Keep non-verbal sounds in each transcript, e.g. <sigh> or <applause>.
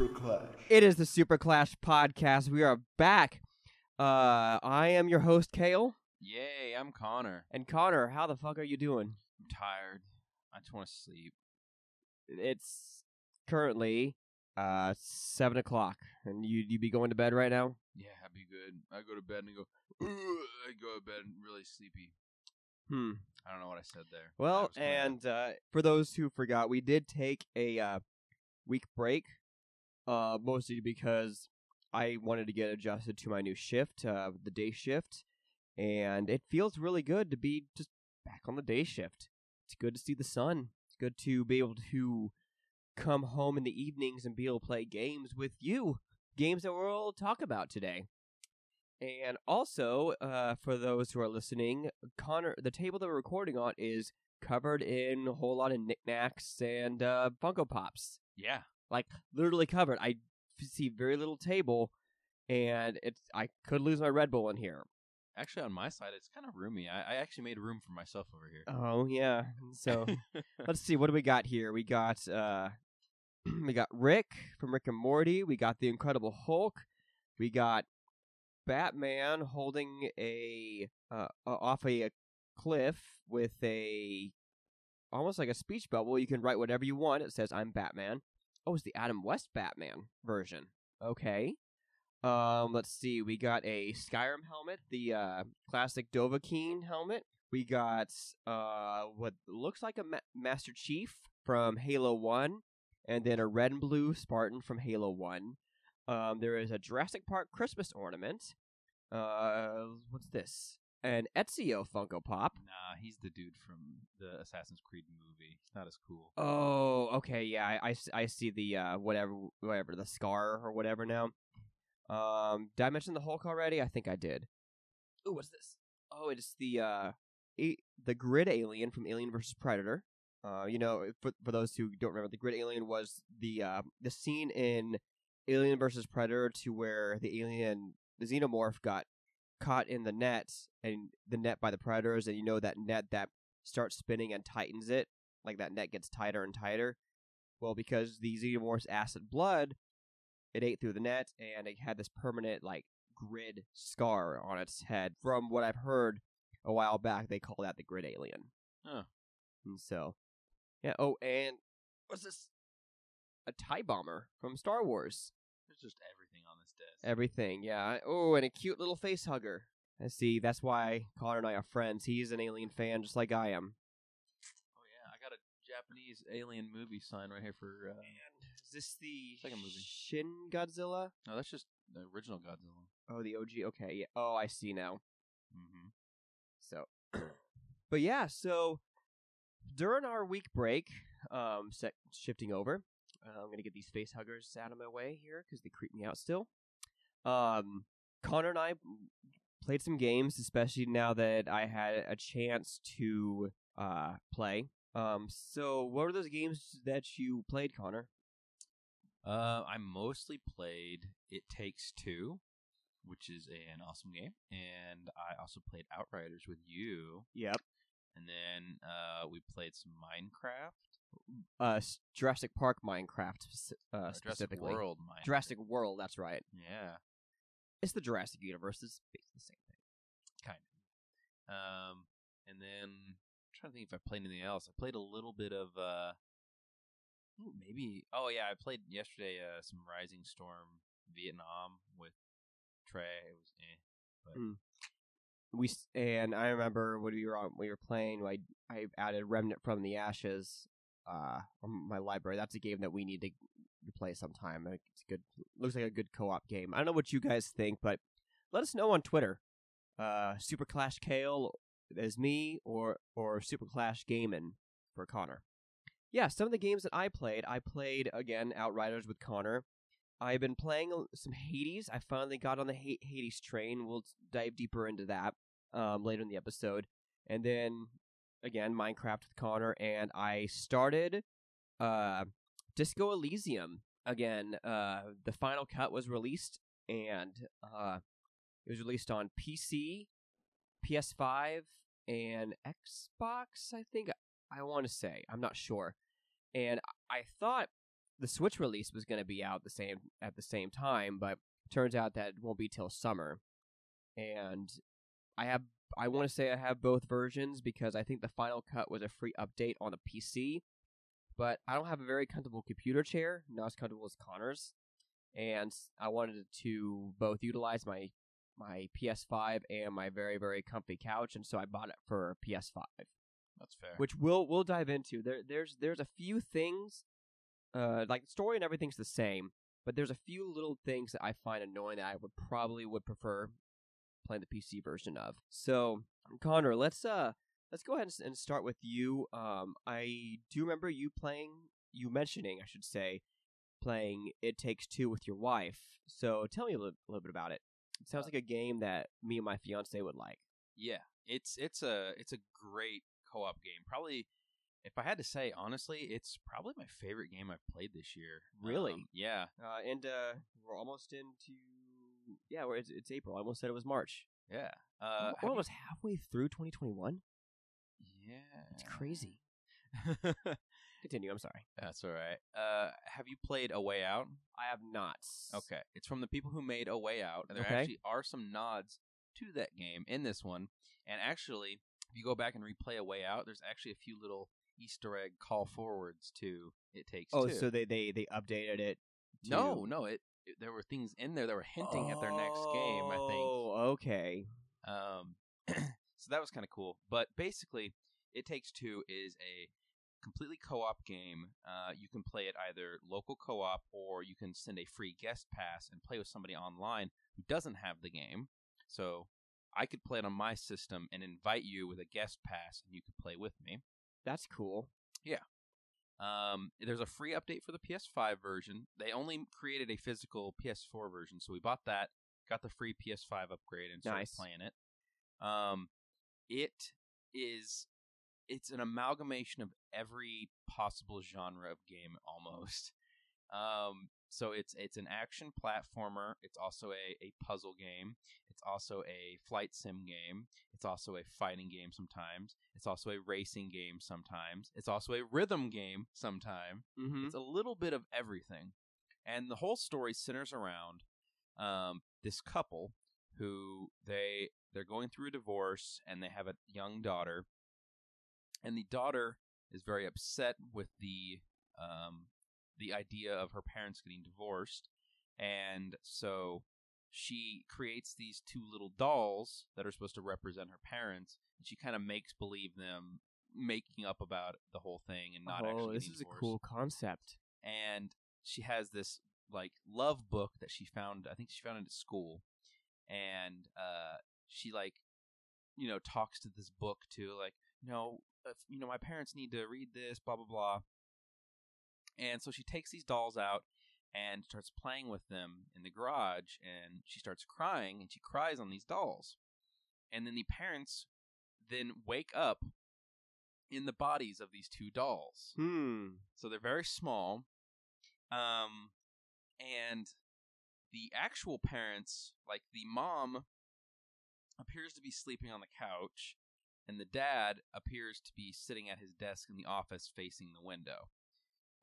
Super Clash. It is the Super Clash podcast. We are back. Uh, I am your host, Kale. Yay, I'm Connor. And Connor, how the fuck are you doing? I'm tired. I just want to sleep. It's currently uh seven o'clock, and you you be going to bed right now. Yeah, I'd be good. I go to bed and go. "Ugh," <clears throat> I go to bed and really sleepy. Hmm. I don't know what I said there. Well, and uh, for those who forgot, we did take a uh, week break, uh, mostly because I wanted to get adjusted to my new shift, uh, the day shift, and it feels really good to be just back on the day shift. It's good to see the sun. It's good to be able to come home in the evenings and be able to play games with you, games that we'll talk about today. And also, uh, for those who are listening, Connor, the table that we're recording on is covered in a whole lot of knickknacks and uh, Funko Pops. yeah, Like literally covered. I see very little table, and it's I could lose my Red Bull in here. actually, on my side, it's kind of roomy. I, I actually made room for myself over here. Oh yeah. So <laughs> let's see what do we got here. We got uh, <clears throat> we got Rick from Rick and Morty. We got the Incredible Hulk. We got Batman holding a uh, off a, cliff with a almost like a speech bubble. You can write whatever you want. It says I'm Batman. Oh, it's the Adam West Batman version. Okay. Um, let's see. We got a Skyrim helmet, the uh, classic Dovahkiin helmet. We got uh, what looks like a Ma- Master Chief from Halo One, and then a red and blue Spartan from Halo One. Um, there is a Jurassic Park Christmas ornament. Uh, what's this? An Ezio Funko Pop. Nah, he's the dude from the Assassin's Creed movie. He's not as cool. Oh, okay, yeah, I I see the uh whatever whatever the scar or whatever now. Um, did I mention the Hulk already? I think I did. Ooh, what's this? Oh, it's the uh a- the grid alien from Alien vs Predator. Uh, you know, for for those who don't remember, the grid alien was the uh the scene in Alien vs Predator to where the alien the xenomorph got caught in the net and the net by the predators, and you know that net that starts spinning and tightens it like that net gets tighter and tighter. Well, because the xenomorph's acid blood, it ate through the net and it had this permanent like grid scar on its head. From what I've heard a while back, they call that the grid alien. Huh. And so, yeah. Oh, and what's this? A tie bomber from Star Wars. There's just everything on this desk. Everything, yeah. Oh, and a cute little face hugger. I see. That's why Connor and I are friends. He's an alien fan, just like I am. oh yeah, I got a Japanese alien movie sign right here for. Uh, Is this the Second movie. Shin Godzilla? no, that's just the original Godzilla. Oh, the OG. Okay, yeah. Oh, I see now. Mm-hmm. So, <clears throat> but yeah. So during our week break, um, set, shifting over, uh, I'm gonna get these face huggers out of my way here because they creep me out still. Um, Connor and I played some games, especially now that I had a chance to uh play. Um, so what were those games that you played, Connor? Uh, I mostly played It Takes Two, which is an awesome game, and I also played Outriders with you. Yep. And then uh, we played some Minecraft, Uh, Jurassic Park Minecraft uh, uh, Jurassic specifically. World Minecraft. Jurassic World. That's right. Yeah, It's the Jurassic universe. It's basically the same thing. kind of. Um, and then I'm trying to think if I played anything else. I played a little bit of uh, ooh, maybe. Oh yeah, I played yesterday uh, some Rising Storm Vietnam with Trey. It was eh, but Mm. we and I remember when we were on, we were playing. I I added Remnant from the Ashes, uh, my library. That's a game that we need to to play sometime. It's good, looks like a good co-op game. I don't know what you guys think, but let us know on Twitter. Uh, Super Clash Kale is me, or or Super Clash Gaming for Connor. Yeah, some of the games that I played, I played again Outriders with Connor. I've been playing some Hades. I finally got on the Ha- Hades train. We'll dive deeper into that um, later in the episode. And then again, Minecraft with Connor, and I started uh, Disco Elysium again. Uh, the final cut was released, and uh, it was released on PC, PS5, and Xbox. I think I want to say I'm not sure. And I thought the Switch release was going to be out the same at the same time, but turns out that won't be till summer. And I have I want to say I have both versions because I think the Final Cut was a free update on a PC, but I don't have a very comfortable computer chair, not as comfortable as Connor's, and I wanted to both utilize my my PS5 and my very very comfy couch, and so I bought it for PS5 That's fair. which we'll we'll dive into. There there's there's a few things, uh, like the story and everything's the same, but there's a few little things that I find annoying that I would probably would prefer playing the PC version of. So Connor, let's uh let's go ahead and, start with you. Um, I do remember you playing, you mentioning, I should say, playing It Takes Two with your wife. So tell me a little, little bit about it. It sounds Uh, like a game that me and my fiance would like. Yeah, it's it's a it's a great co-op game. Probably, if I had to say honestly, it's probably my favorite game I've played this year. Really? Um, yeah. Uh, and uh, we're almost into yeah, it's, it's April. I almost said it was March. Yeah. Uh, we're have you- almost halfway through 2021. Yeah. It's crazy. <laughs> Continue. I'm sorry. That's all right. Uh, have you played A Way Out? I have not. Okay, it's from the people who made A Way Out, and there Okay. actually are some nods to that game in this one. And actually, if you go back and replay A Way Out, there's actually a few little Easter egg call forwards to It Takes Oh, Two. so they they they updated it. To... no, no, it, it- there were things in there that were hinting at their next game. I think. Oh, okay. Um, <clears throat> so that was kind of cool. But basically, It Takes Two is a completely co-op game. Uh, you can play it either local co-op or you can send a free guest pass and play with somebody online who doesn't have the game. So I could play it on my system and invite you with a guest pass, and you could play with me. That's cool. Yeah. Um, there's a free update for the PS5 version. They only created a physical PS4 version, so we bought that, got the free PS5 upgrade, and started Nice. playing it. Um, it is it's an amalgamation of every possible genre of game almost. <laughs> Um, so it's it's an action platformer. It's also a, a puzzle game. It's also a flight sim game. It's also a fighting game sometimes. It's also a racing game sometimes. It's also a rhythm game sometimes. Mm-hmm. It's a little bit of everything. And the whole story centers around um, this couple who they they're going through a divorce and they have a young daughter. And the daughter is very upset with the um, the idea of her parents getting divorced. And so she creates these two little dolls that are supposed to represent her parents, and she kind of makes believe them making up about the whole thing and not actually oh, actually this is a cool concept. and she has this like love book that she found i think she found it at school and uh she like you know talks to this book too like if, you know my parents need to read this blah blah blah and so she takes these dolls out and starts playing with them in the garage and she starts crying and she cries on these dolls and then the parents then wake up in the bodies of these two dolls Hmm. so they're very small. Um, and the actual parents, like the mom, appears to be sleeping on the couch, and the dad appears to be sitting at his desk in the office facing the window,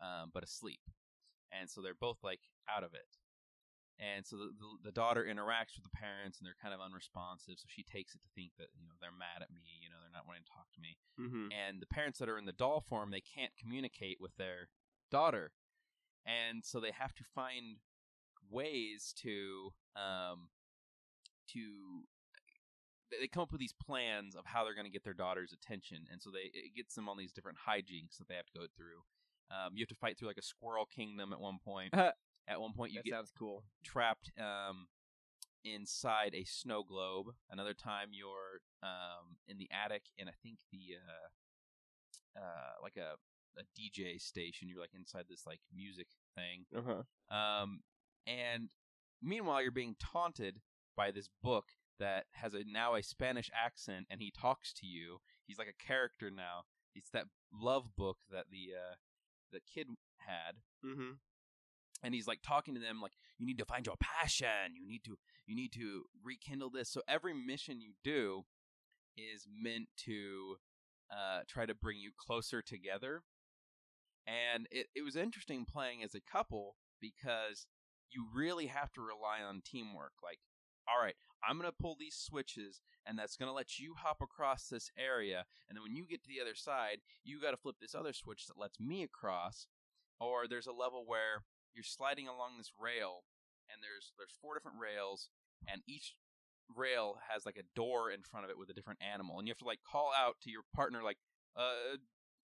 um, but asleep. And so they're both like out of it. And so the, the, the daughter interacts with the parents, and they're kind of unresponsive. So she takes it to think that you know they're mad at me, you know they're not wanting to talk to me Mm-hmm. and the parents that are in the doll form they can't communicate with their daughter and so they have to find ways to um to they- come up with these plans of how they're going to get their daughter's attention and so they it gets them on these different hijinks that they have to go through um, you have to fight through like a squirrel kingdom at one point <laughs> at one point you that get sounds cool. trapped um, inside a snow globe. Another time you're um, in the attic and I think the uh, uh, like a, a DJ station. You're like inside this like music thing. Uh huh. Um, and meanwhile, you're being taunted by this book that has a now a Spanish accent, and he talks to you. He's like a character now. It's that love book that the uh, the kid had Mm-hmm. and he's like talking to them like you need to find your passion you need to you need to rekindle this so every mission you do is meant to uh, try to bring you closer together And it, it was interesting playing as a couple because you really have to rely on teamwork. Like, all right, I'm going to pull these switches, and that's going to let you hop across this area. And then when you get to the other side, you got to flip this other switch that lets me across. Or there's a level where you're sliding along this rail, and there's there's four different rails, and each rail has like a door in front of it with a different animal, and you have to like call out to your partner like, uh,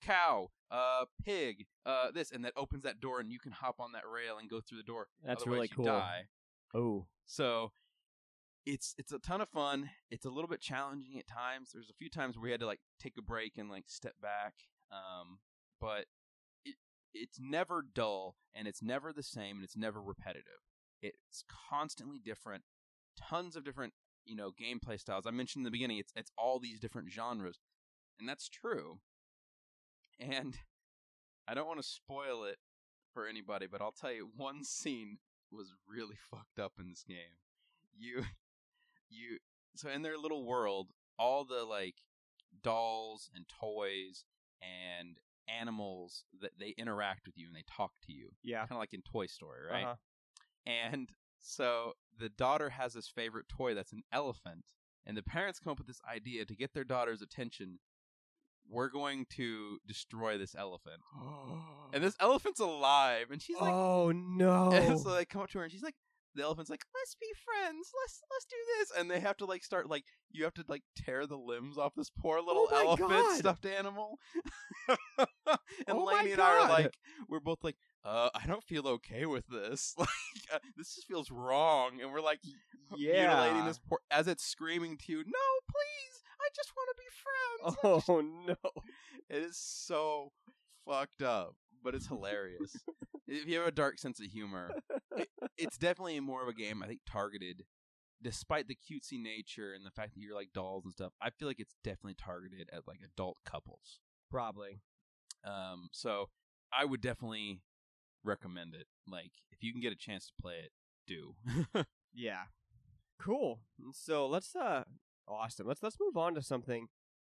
cow, uh, pig, uh, this, and that opens that door, and you can hop on that rail and go through the door. That's Otherwise really cool. Die. Oh, So it's it's a ton of fun. It's a little bit challenging at times. There's a few times where we had to like take a break and like step back. Um, but it it's never dull and it's never the same and it's never repetitive. It's constantly different. Tons of different, you know, gameplay styles. I mentioned in the beginning it's it's all these different genres. And that's true. And <laughs> I don't want to spoil it for anybody, but I'll tell you one scene was really <laughs> fucked up in this game. You you so in their little world, all the like dolls and toys and animals that they interact with you and they talk to you, yeah. kind of like in Toy Story, right? Uh-huh. And so the daughter has this favorite toy that's an elephant, and the parents come up with this idea to get their daughter's attention. We're going to destroy this elephant, <gasps> and this elephant's alive, and she's like, oh no! and <laughs> so they come up to her and she's like, the elephant's like, let's be friends, let's let's do this, and they have to like start like you have to like tear the limbs off this poor little Oh elephant God. stuffed animal. <laughs> and Oh Lainey and I are like, we're both like, uh, I don't feel okay with this. <laughs> Like, uh, this just feels wrong, and we're like, mutilating this poor as it's screaming to you, no, please, I just want to be friends. Oh <laughs> no! It is so fucked up, but it's hilarious. If you have a dark sense of humor, <laughs> it, it's definitely more of a game I think targeted. Despite the cutesy nature and the fact that you're like dolls and stuff, I feel like it's definitely targeted at like adult couples. Probably. Um, so I would definitely recommend it. Like, if you can get a chance to play it, do. <laughs> Yeah. Cool. So let's uh awesome. Let's let's move on to something.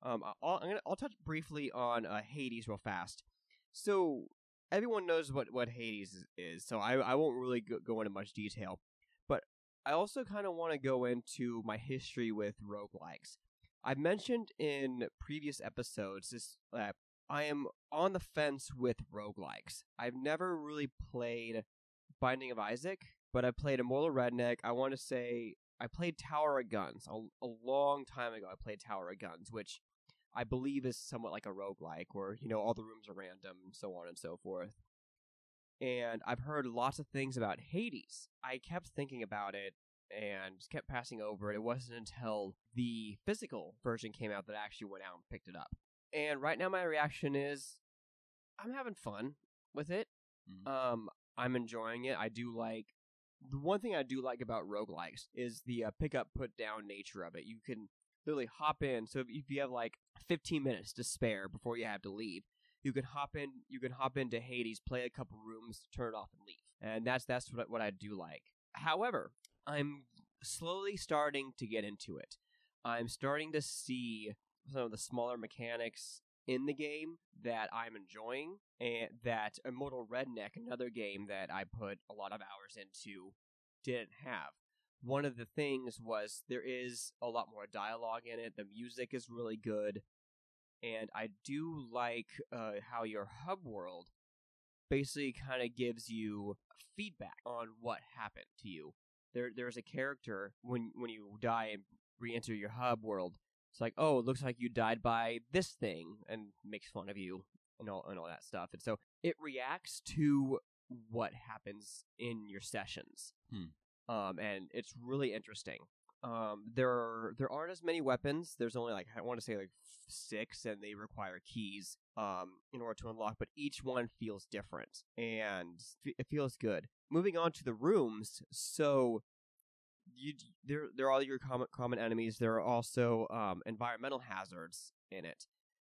Um I'll I'm gonna, I'll touch briefly on uh Hades real fast. So everyone knows what what Hades is, so I I won't really go, go into much detail. But I also kind of want to go into my history with roguelikes. I've mentioned in previous episodes that I am on the fence with roguelikes. I've never really played Binding of Isaac, but I played Immortal Redneck. I want to say I played Tower of Guns a, a long time ago. I played Tower of Guns, which I believe is somewhat like a roguelike, where you know all the rooms are random and so on and so forth. And I've heard lots of things about Hades. I kept thinking about it and just kept passing over it. It wasn't until the physical version came out that I actually went out and picked it up. And right now, my reaction is I'm having fun with it. Mhm. Um, I'm enjoying it. I do like the one thing I do like about roguelikes is the uh, pick up, put down nature of it. You can literally hop in. So if, if you have like 15 minutes to spare before you have to leave, you can hop in. You can hop into Hades, play a couple rooms, turn it off, and leave. And that's that's what what I do like. However, I'm slowly starting to get into it. I'm starting to see some of the smaller mechanics in the game that I'm enjoying, and that Immortal Redneck, another game that I put a lot of hours into, didn't have. One of the things was there is a lot more dialogue in it. The music is really good, and I do like uh, how your hub world basically kind of gives you feedback on what happened to you. There, there's a character when when you die and re-enter your hub world. It's like, oh, it looks like you died by this thing, and makes fun of you and all and all that stuff. And so it reacts to what happens in your sessions. Hmm. Um, and it's really interesting. Um, there are, there aren't as many weapons. There's only like I want to say like six, and they require keys um in order to unlock. But each one feels different, and it feels good. Moving on to the rooms, so you there there are all your common common enemies. There are also um environmental hazards in it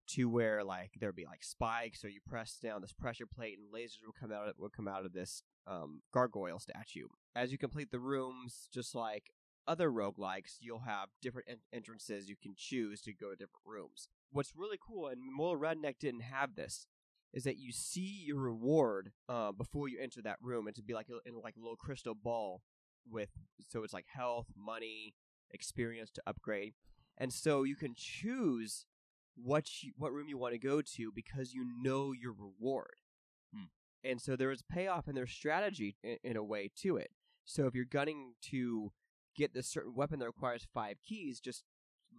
to where like there'd be like spikes or you press down this pressure plate and lasers will come out will come out of this um, gargoyle statue. As you complete the rooms, just like other roguelikes, you'll have different en- entrances you can choose to go to different rooms. What's really cool, and Immortal Redneck didn't have this, is that you see your reward uh, before you enter that room, and to be like a, in like a little crystal ball with so it's like health, money, experience to upgrade, and so you can choose what you, what room you want to go to because you know your reward. Hmm. And so there is payoff and there's strategy in, in a way to it. So if you're gunning to get this certain weapon that requires five keys, just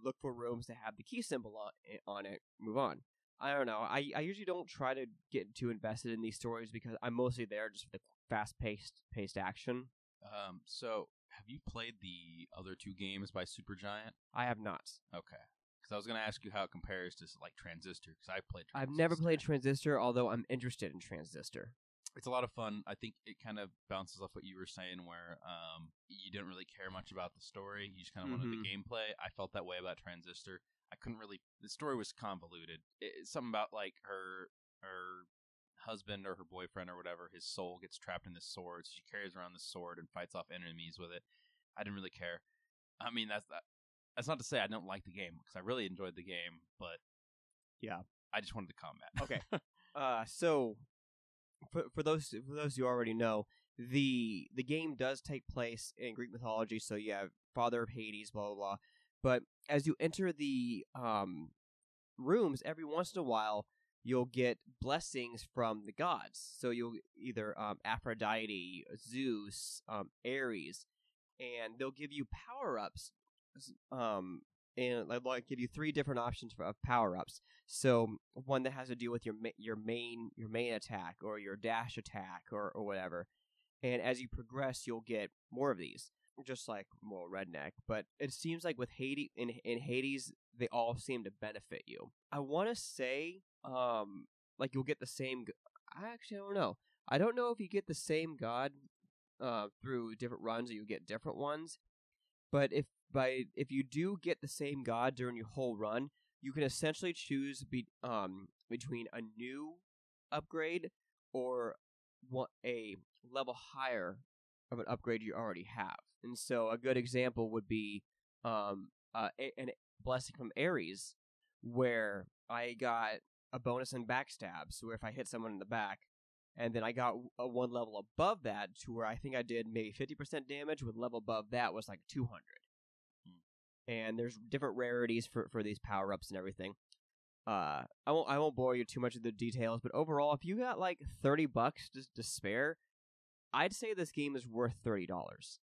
look for rooms that have the key symbol on, on it. Move on. I don't know. I, I usually don't try to get too invested in these stories because I'm mostly there just for the fast paced paced action. Um, so have you played the other two games by Supergiant? I have not. Okay. Because I was going to ask you how it compares to like Transistor. Because I've played. I've never played Transistor. Transistor, although I'm interested in Transistor. It's a lot of fun. I think it kind of bounces off what you were saying, where um, you didn't really care much about the story. You just kind of wanted the gameplay. I felt that way about Transistor. I couldn't really. The story was convoluted. It, something about like her her husband or her boyfriend or whatever. His soul gets trapped in this sword. So she carries around the sword and fights off enemies with it. I didn't really care. I mean, that's that. That's not to say I don't like the game because I really enjoyed the game, but Yeah. I just wanted the combat. Okay. <laughs> Uh, so for for those for those who already know, the the game does take place in Greek mythology. So you have Father of Hades, blah blah blah. But as you enter the um rooms, every once in a while you'll get blessings from the gods. So you'll either um, Aphrodite, Zeus, um, Ares, and they'll give you power ups. Um, and they'll like to give you three different options for, of power ups. So one that has to do with your ma- your main your main attack or your dash attack or, or whatever. And as you progress, you'll get more of these, just like Immortal Redneck. But it seems like with Hades in in Hades, they all seem to benefit you. I want to say, um, like you'll get the same. I actually don't know. I don't know if you get the same god uh, through different runs or you get different ones. But if by if you do get the same god during your whole run, you can essentially choose be, um, between a new upgrade or one, a level higher of an upgrade you already have. And so a good example would be um, uh, a, blessing from Ares, where I got a bonus in backstab. So if I hit someone in the back, and then I got a one level above that to where I think I did maybe fifty percent damage. With level above that was like two hundred. And there's different rarities for for these power ups and everything. Uh, I won't I won't bore you too much with the details, but overall, if you got like thirty bucks to, to spare, I'd say this game is worth thirty dollars.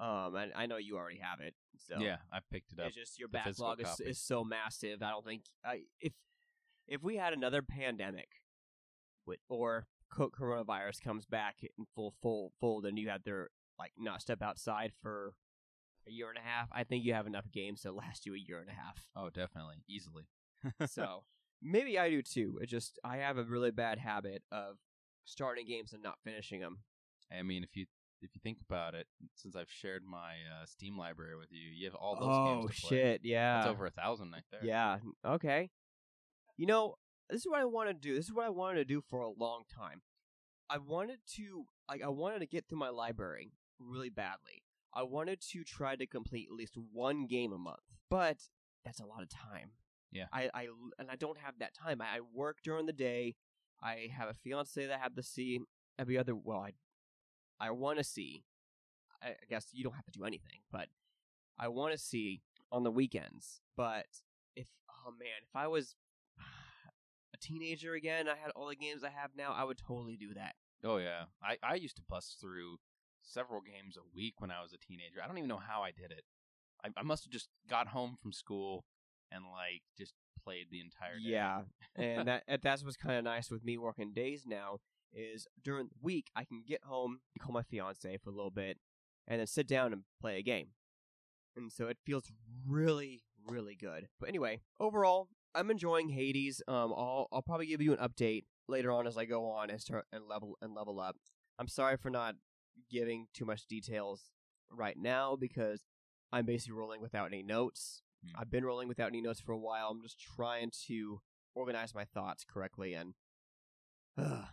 Um, and I know you already have it, so Yeah, I picked it up. it's just your backlog is, is so massive. I don't think I, if if we had another pandemic, with or co- coronavirus comes back in full full fold, and you have to like not step outside for a year and a half, I think you have enough games to last you a year and a half. Oh, definitely, easily. <laughs> so maybe I do too. It just I have a really bad habit of starting games and not finishing them. I mean, if you if you think about it, since I've shared my uh, Steam library with you, you have all those Oh games to play. shit! Yeah, it's over a thousand right there. Yeah. Okay. You know, this is what I want to do. This is what I wanted to do for a long time. I wanted to like I wanted to get through my library really badly. I wanted to try to complete at least one game a month. But that's a lot of time. Yeah. I, I and I don't have that time. I, I work during the day. I have a fiance that I have to see every other well, I I want to see I, I guess you don't have to do anything, but I want to see on the weekends. But if oh man, if I was <sighs> a teenager again, I had all the games I have now, I would totally do that. Oh yeah. I I used to bust through several games a week when I was a teenager. I don't even know how I did it. I, I must have just got home from school and like just played the entire day. Yeah, and that <laughs> that's what's kind of nice with me working days now is during the week I can get home, call my fiance for a little bit, and then sit down and play a game. And so it feels really, really good. But anyway, overall, I'm enjoying Hades. Um, I'll I'll probably give you an update later on as I go on and start and level and level up. I'm sorry for not giving too much details right now because I'm basically rolling without any notes. Hmm. I've been rolling without any notes for a while. I'm just trying to organize my thoughts correctly and uh,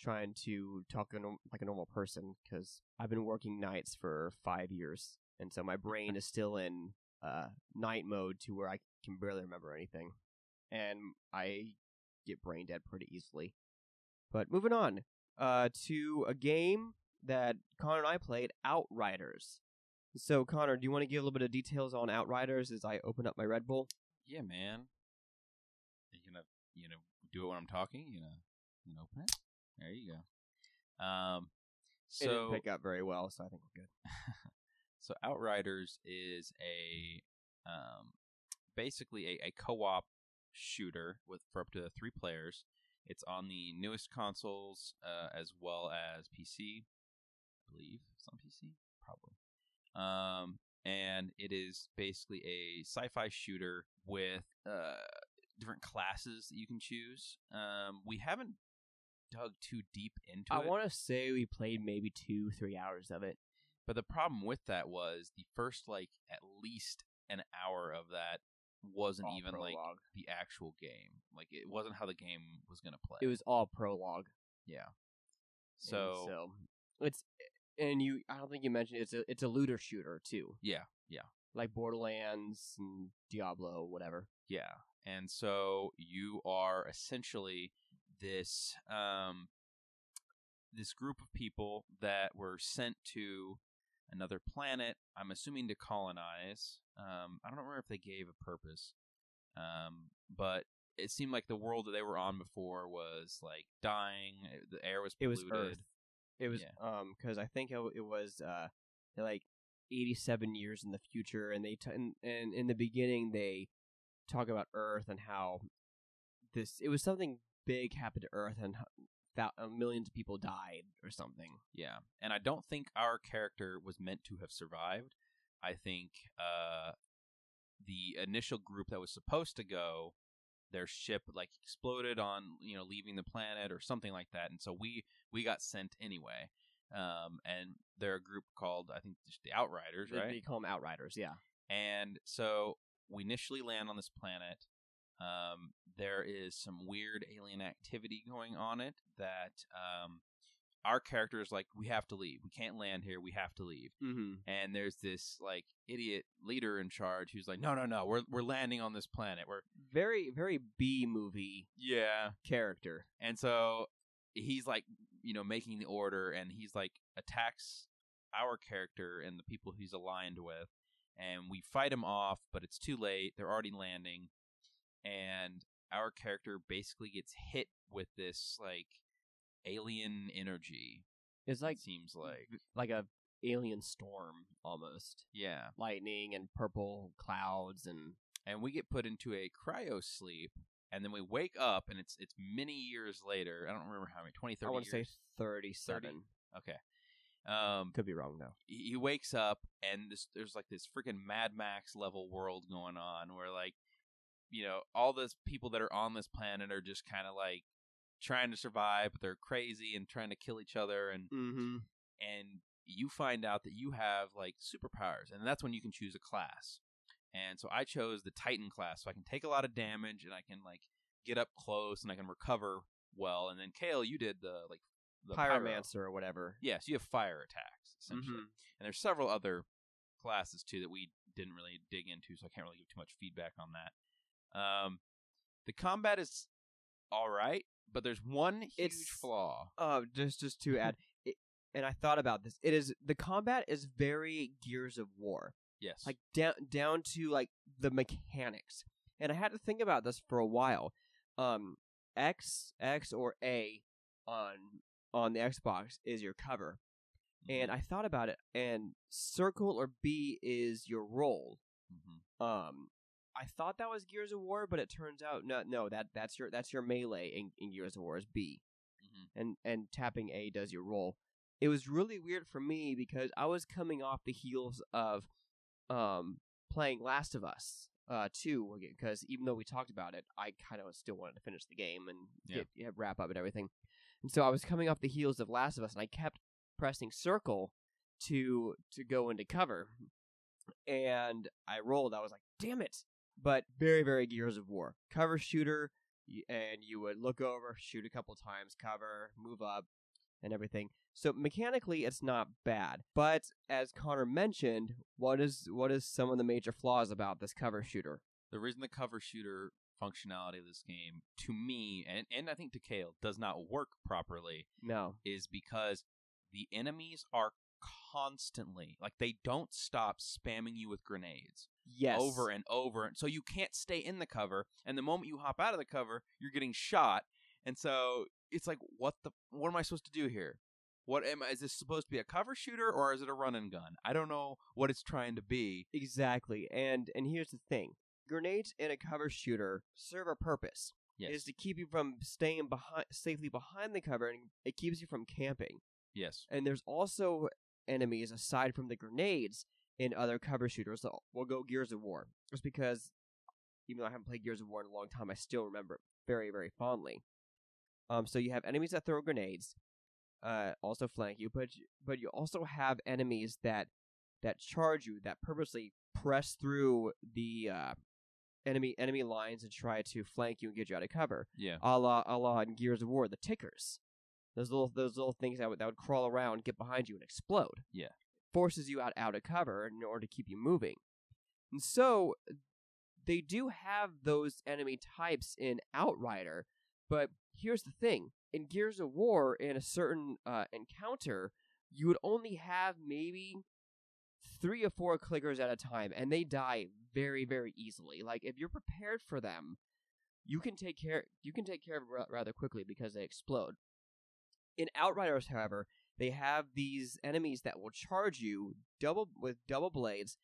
trying to talk like a normal person because I've been working nights for five years, and so my brain is still in uh, night mode to where I can barely remember anything. And I get brain dead pretty easily. But moving on uh, to a game that Connor and I played, Outriders. So Connor, do you want to give a little bit of details on Outriders as I open up my Red Bull? Yeah, man. You gonna you know do it when I'm talking? You gonna you know open it? There you go. Um, it didn't so pick up very well, so I think we're good. <laughs> so Outriders is a um, basically a, a co-op shooter with for up to three players. It's on the newest consoles uh, as well as PC. Believe it's on PC, probably. Um, and it is basically a sci-fi shooter with uh, different classes that you can choose. Um, we haven't dug too deep into I it. I want to say we played maybe two, three hours of it. But the problem with that was the first like at least an hour of that wasn't All even like the actual game. Like it wasn't how the game was gonna play. It was all prologue. yeah. So, so it's and you. I don't think you mentioned it's a it's a looter shooter too, yeah, yeah, like Borderlands and Diablo, whatever. yeah. And so you are essentially this um this group of people that were sent to another planet. I'm assuming to colonize. Um, I don't remember if they gave a purpose, um, but it seemed like the world that they were on before was like dying. The air was It was polluted. Earth. It was Yeah. um because I think it, it was uh like eighty seven years in the future, and they t- and, and in the beginning they talk about Earth and how this it was something big happened to Earth and h- thou- uh, millions of people died or something. Yeah, and I don't think our character was meant to have survived. I think uh, the initial group that was supposed to go, their ship like exploded on you know leaving the planet or something like that, and so we we got sent anyway. Um, and they're a group called I think just the Outriders, right? They call them Outriders. Yeah. And so we initially land on this planet. Um, there is some weird alien activity going on it that um, our character is like, we have to leave. We can't land here. We have to leave. Mm-hmm. And there's this like idiot leader in charge who's like, no, no, no, we're we're landing on this planet. We're Very very B movie yeah. character. And so he's like, you know, making the order, and he's like attacks our character and the people he's aligned with, and we fight him off, but it's too late. They're already landing, and our character basically gets hit with this like alien energy. It's like it seems like like a alien storm almost. yeah, Lightning and purple clouds and and we get put into a cryo sleep. And then we wake up, and it's it's many years later. I don't remember how many, 20, 30 I want to say years. 37. Okay. Um, Could be wrong though. he he wakes up and this, there's like this freaking Mad Max level world going on where like you know all those people that are on this planet are just kind of like trying to survive but they're crazy and trying to kill each other and Mm-hmm. and you find out that you have like superpowers and that's when you can choose a class and so I chose the Titan class so I can take a lot of damage and I can like get up close and I can recover well and then Kale you did the like the pyro. Pyromancer or whatever. yeah so you have fire attacks essentially Mhm. and there's several other classes too that we didn't really dig into, so I can't really give too much feedback on that. Um, the combat is all right, but there's one huge It's- flaw. Uh, just just to add, <laughs> it, and I thought about this. It is the combat is very Gears of War, Yes, like down down to like the mechanics. And I had to think about this for a while. Um, X X or A on on the Xbox is your cover, Mm-hmm. and I thought about it. And circle or B is your roll. Mhm. Um, I thought that was Gears of War, but it turns out no, no that that's your that's your melee in, in Gears of War is B, Mhm. and and tapping A does your roll. It was really weird for me because I was coming off the heels of um playing Last of Us uh two because even though we talked about it, I kind of still wanted to finish the game and Yeah. get, yeah, wrap up and everything. And so I was coming off the heels of Last of Us, and I kept pressing circle to to go into cover and I rolled. I was like, "Damn it!" But very, very Gears of War cover shooter, and you would look over, shoot a couple times, cover, move up, and everything. So mechanically, it's not bad. But as Connor mentioned, what is what is some of the major flaws about this cover shooter? the reason the cover shooter functionality of this game to me and, and I think to Kale does not work properly No. is because the enemies are constantly like they don't stop spamming you with grenades Yes. over and over so you can't stay in the cover and the moment you hop out of the cover you're getting shot and so it's like what the what am I supposed to do here what am I is this supposed to be a cover shooter or is it a run and gun I don't know what it's trying to be Exactly. And and here's the thing. Grenades in a cover shooter serve a purpose. yes Is to keep you from staying behind safely behind the cover and it keeps you from camping. yes And there's also enemies aside from the grenades in other cover shooters. So we'll go Gears of War. Just because even though I haven't played Gears of War in a long time, I still remember it very, very fondly. Um, so you have enemies that throw grenades, uh, also flank you, but but you also have enemies that that charge you, that purposely press through the uh, enemy enemy lines and try to flank you and get you out of cover yeah a la a la in Gears of War, the tickers. Those little those little things that would that would crawl around, get behind you, and explode. Yeah. Forces you out out of cover in order to keep you moving. And so they do have those enemy types in Outrider, but here's the thing: in Gears of War, in a certain uh, encounter, you would only have maybe three or four clickers at a time, and they die very, very easily. Like if you're prepared for them, you can take care. You can take care of rather quickly because they explode. In Outriders, however, they have these enemies that will charge you double with double blades,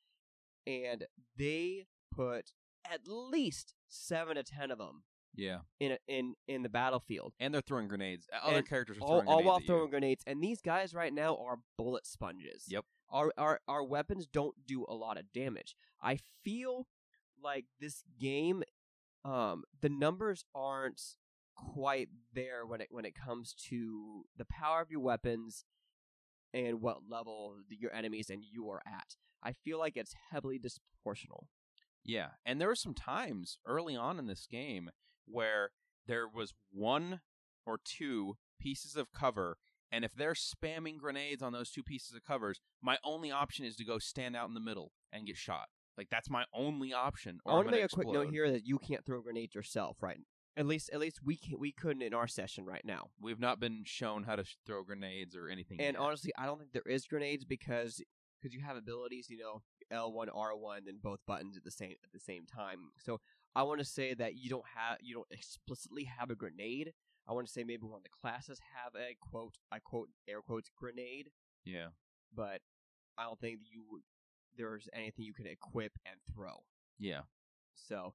and they put at least seven to ten of them yeah in a, in in the battlefield and they're throwing grenades other And characters are all, throwing all grenades while at you. throwing grenades. And these guys right now are bullet sponges. Yep. Our, our our weapons don't do a lot of damage. I feel like this game, um, the numbers aren't quite there when it when it comes to the power of your weapons and what level your enemies and you are at. I feel like it's heavily disproportional. Yeah, and there were some times early on in this game where there was one or two pieces of cover, and if they're spamming grenades on those two pieces of covers, my only option is to go stand out in the middle and get shot. Like that's my only option. Or I want to make a quick note here that you can't throw grenades yourself, right? At least, at least we can, we couldn't in our session right now. We've not been shown how to sh- throw grenades or anything. And yet. honestly, I don't think there is grenades because because you have abilities, you know, L one, R one, and both buttons at the same at the same time. So I want to say that you don't have you don't explicitly have a grenade. I want to say maybe one of the classes have a quote I quote air quotes grenade, yeah, but I don't think you there's anything you can equip and throw. yeah, So,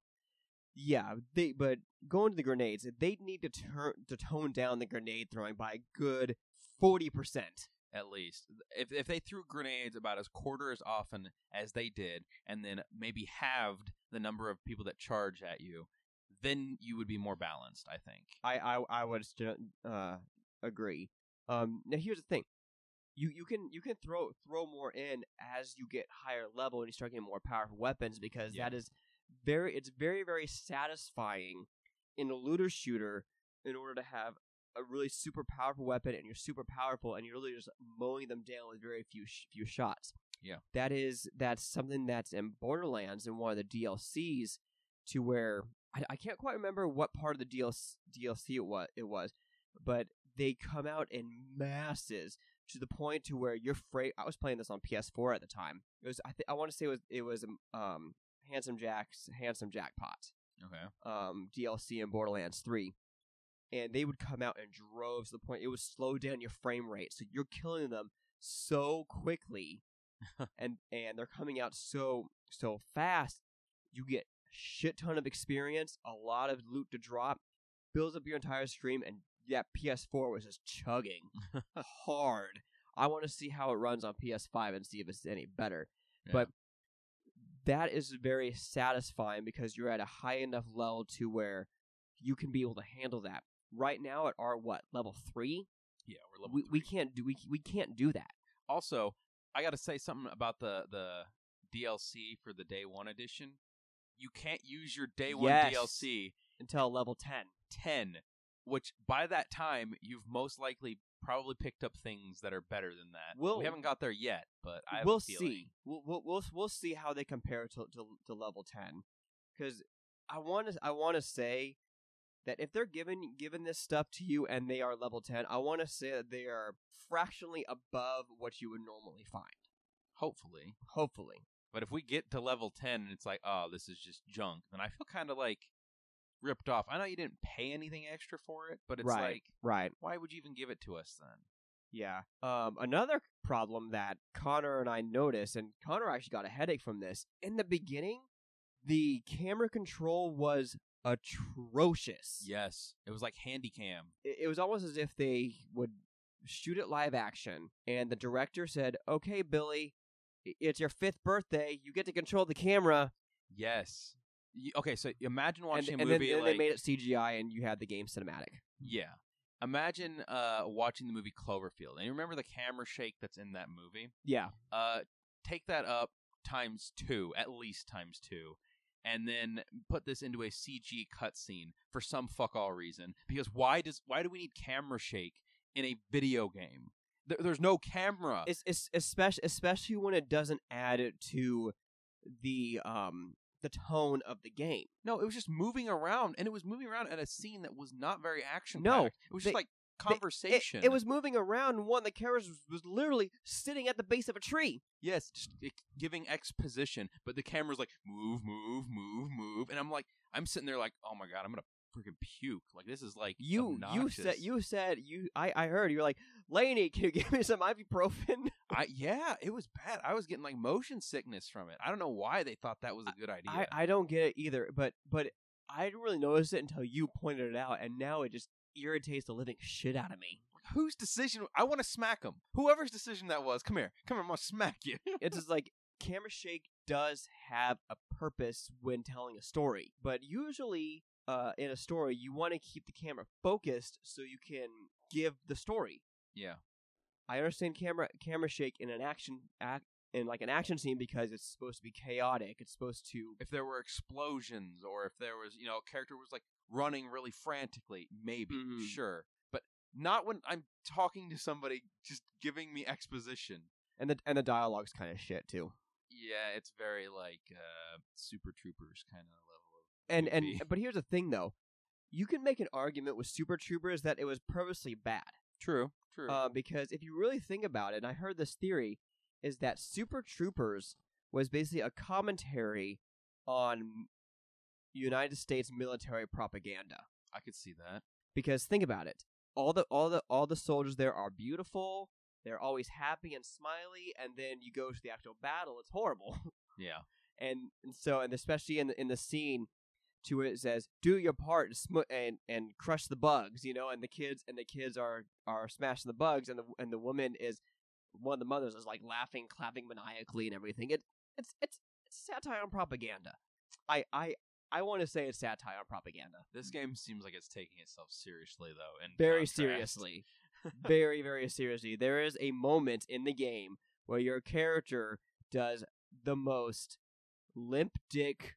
yeah, they but going to the grenades, they need to turn to tone down the grenade throwing by a good forty percent. at least if if they threw grenades about as quarter as often as they did, and then maybe halved the number of people that charge at you, then you would be more balanced. I think. I I I would uh agree. Um, now here's the thing. You, you can you can throw throw more in as you get higher level and you start getting more powerful weapons because Yeah. that is very it's very very satisfying in a looter shooter in order to have a really super powerful weapon and you're super powerful and you're really just mowing them down with very few sh- few shots. Yeah. That is that's something that's in Borderlands in one of the DLCs to where I, I can't quite remember what part of the DLC, DLC it was it was, but they come out in masses to the point to where you're afraid. I was playing this on PS4 at the time. It was I th- I want to say it was it was um Handsome Jack's Handsome Jackpot Okay. um, DLC in Borderlands 3. And they would come out in droves to the point it would slow down your frame rate. So you're killing them so quickly <laughs> and and they're coming out so so fast. You get a shit ton of experience, a lot of loot to drop, builds up your entire stream, and that PS4 was just chugging <laughs> hard. I want to see how it runs on PS5 and see if it's any better. Yeah. But that is very satisfying because you're at a high enough level to where you can be able to handle that. Right now at our what level three, Yeah, we're level we, we can't do we we can't do that. Also, I got to say something about the the DLC for the day one edition. You can't use your day one Yes. DLC until level 10. 10, which by that time you've most likely probably picked up things that are better than that. We'll- we haven't got there yet, but I have we'll see. We'll, we'll we'll we'll see how they compare to to, to level 10 cuz I want to I want to say that if they're giving giving this stuff to you and they are level 10, I want to say that they are fractionally above what you would normally find. Hopefully. Hopefully. But if we get to level 10 and it's like, oh, this is just junk, then I feel kind of like ripped off. I know you didn't pay anything extra for it, but it's Right. like, Right. why would you even give it to us then? Yeah. Um, another problem that Connor and I noticed, and Connor actually got a headache from this. In the beginning, the camera control was atrocious. Yes. It was like handy cam. It, it was almost as if they would shoot it live action, and the director said, "Okay, Billy, it's your fifth birthday. You get to control the camera." Yes. Okay, so imagine watching and a then, movie then like they made it CGI, and you had the game cinematic. Yeah. Imagine uh watching the movie Cloverfield. And you remember the camera shake that's in that movie? Yeah. Uh take that up times 2, at least times 2. And then put this into a CG cutscene for some fuck all reason. Because why does why do we need camera shake in a video game? There, there's no camera. it's, it's especially especially when it doesn't add to the um the tone of the game. no, it was just moving around, and it was moving around at a scene that was not very action. No, it was just they- like It- conversation. It, was moving around. and One of the characters was, was literally sitting at the base of a tree. Yes, just it, giving exposition, but the camera's like move, move, move, move, and I'm like, I'm sitting there like, oh my god, I'm gonna freaking puke. Like this is like You you said you said you I I heard you're like Laney. Can you <laughs> give me some ibuprofen? I yeah, it was bad. I was getting like motion sickness from it. I don't know why they thought that was a good idea. I I don't get it either. But but I didn't really notice it until you pointed it out, and now it just irritates the living shit out of me. Whose decision? I want to smack him. Whoever's decision that was. Come here, come here. I'm gonna smack you. <laughs> it's just like camera shake does have a purpose when telling a story, but usually uh, in a story you want to keep the camera focused so you can give the story. yeah, I understand camera camera shake in an action act in like an action scene because it's supposed to be chaotic. It's supposed to if there were explosions or if there was, you know, a character was like running really frantically, maybe, Mhm. sure. But not when I'm talking to somebody just giving me exposition. and the and the dialogue's kind of shit too. Yeah, it's very like uh Super Troopers kind of And and but here's the thing though, you can make an argument with Super Troopers that it was purposely bad. True, true. Uh, because if you really think about it, and I heard this theory, is that Super Troopers was basically a commentary on United States military propaganda. I could see that. Because think about it, all the all the all the soldiers there are beautiful. They're always happy and smiley, and then you go to the actual battle, it's horrible. <laughs> Yeah. and, and so and especially in the, in the scene to it, it says do your part and, sm- and and crush the bugs you know and the kids and the kids are are smashing the bugs and the and the woman is one of the mothers is like laughing clapping maniacally and everything. It it's it's it's satire on propaganda. I i i want to say it's satire on propaganda. This game seems like it's taking itself seriously though, and very seriously. <laughs> Very very seriously. There is a moment in the game where your character does the most limp dick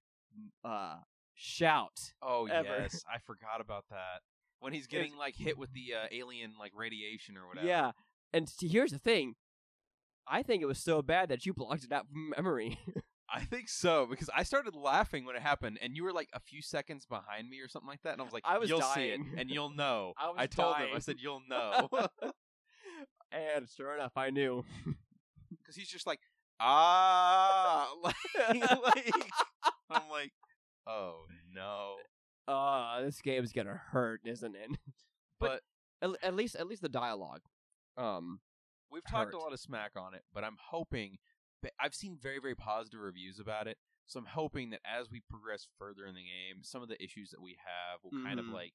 uh shout Oh ever. yes, I forgot about that. When he's getting like hit with the uh, alien like radiation or whatever. yeah and see, here's the thing i think it was so bad that you blocked it out from memory <laughs> I think so because I started laughing when it happened, and you were like a few seconds behind me or something like that, and I was like, I was "You'll see it, dying. and you'll know." <laughs> I was told him, I said, "You'll <laughs> know," and sure enough i knew because he's just like, "Ah," like, like I'm like, "Oh no!" uh this game's gonna hurt isn't it <laughs> But at, at least at least the dialogue um We've talked a lot of smack on it, but I'm hoping. I've seen very, very positive reviews about it, so I'm hoping that as we progress further in the game, some of the issues that we have will kind of Mhm. like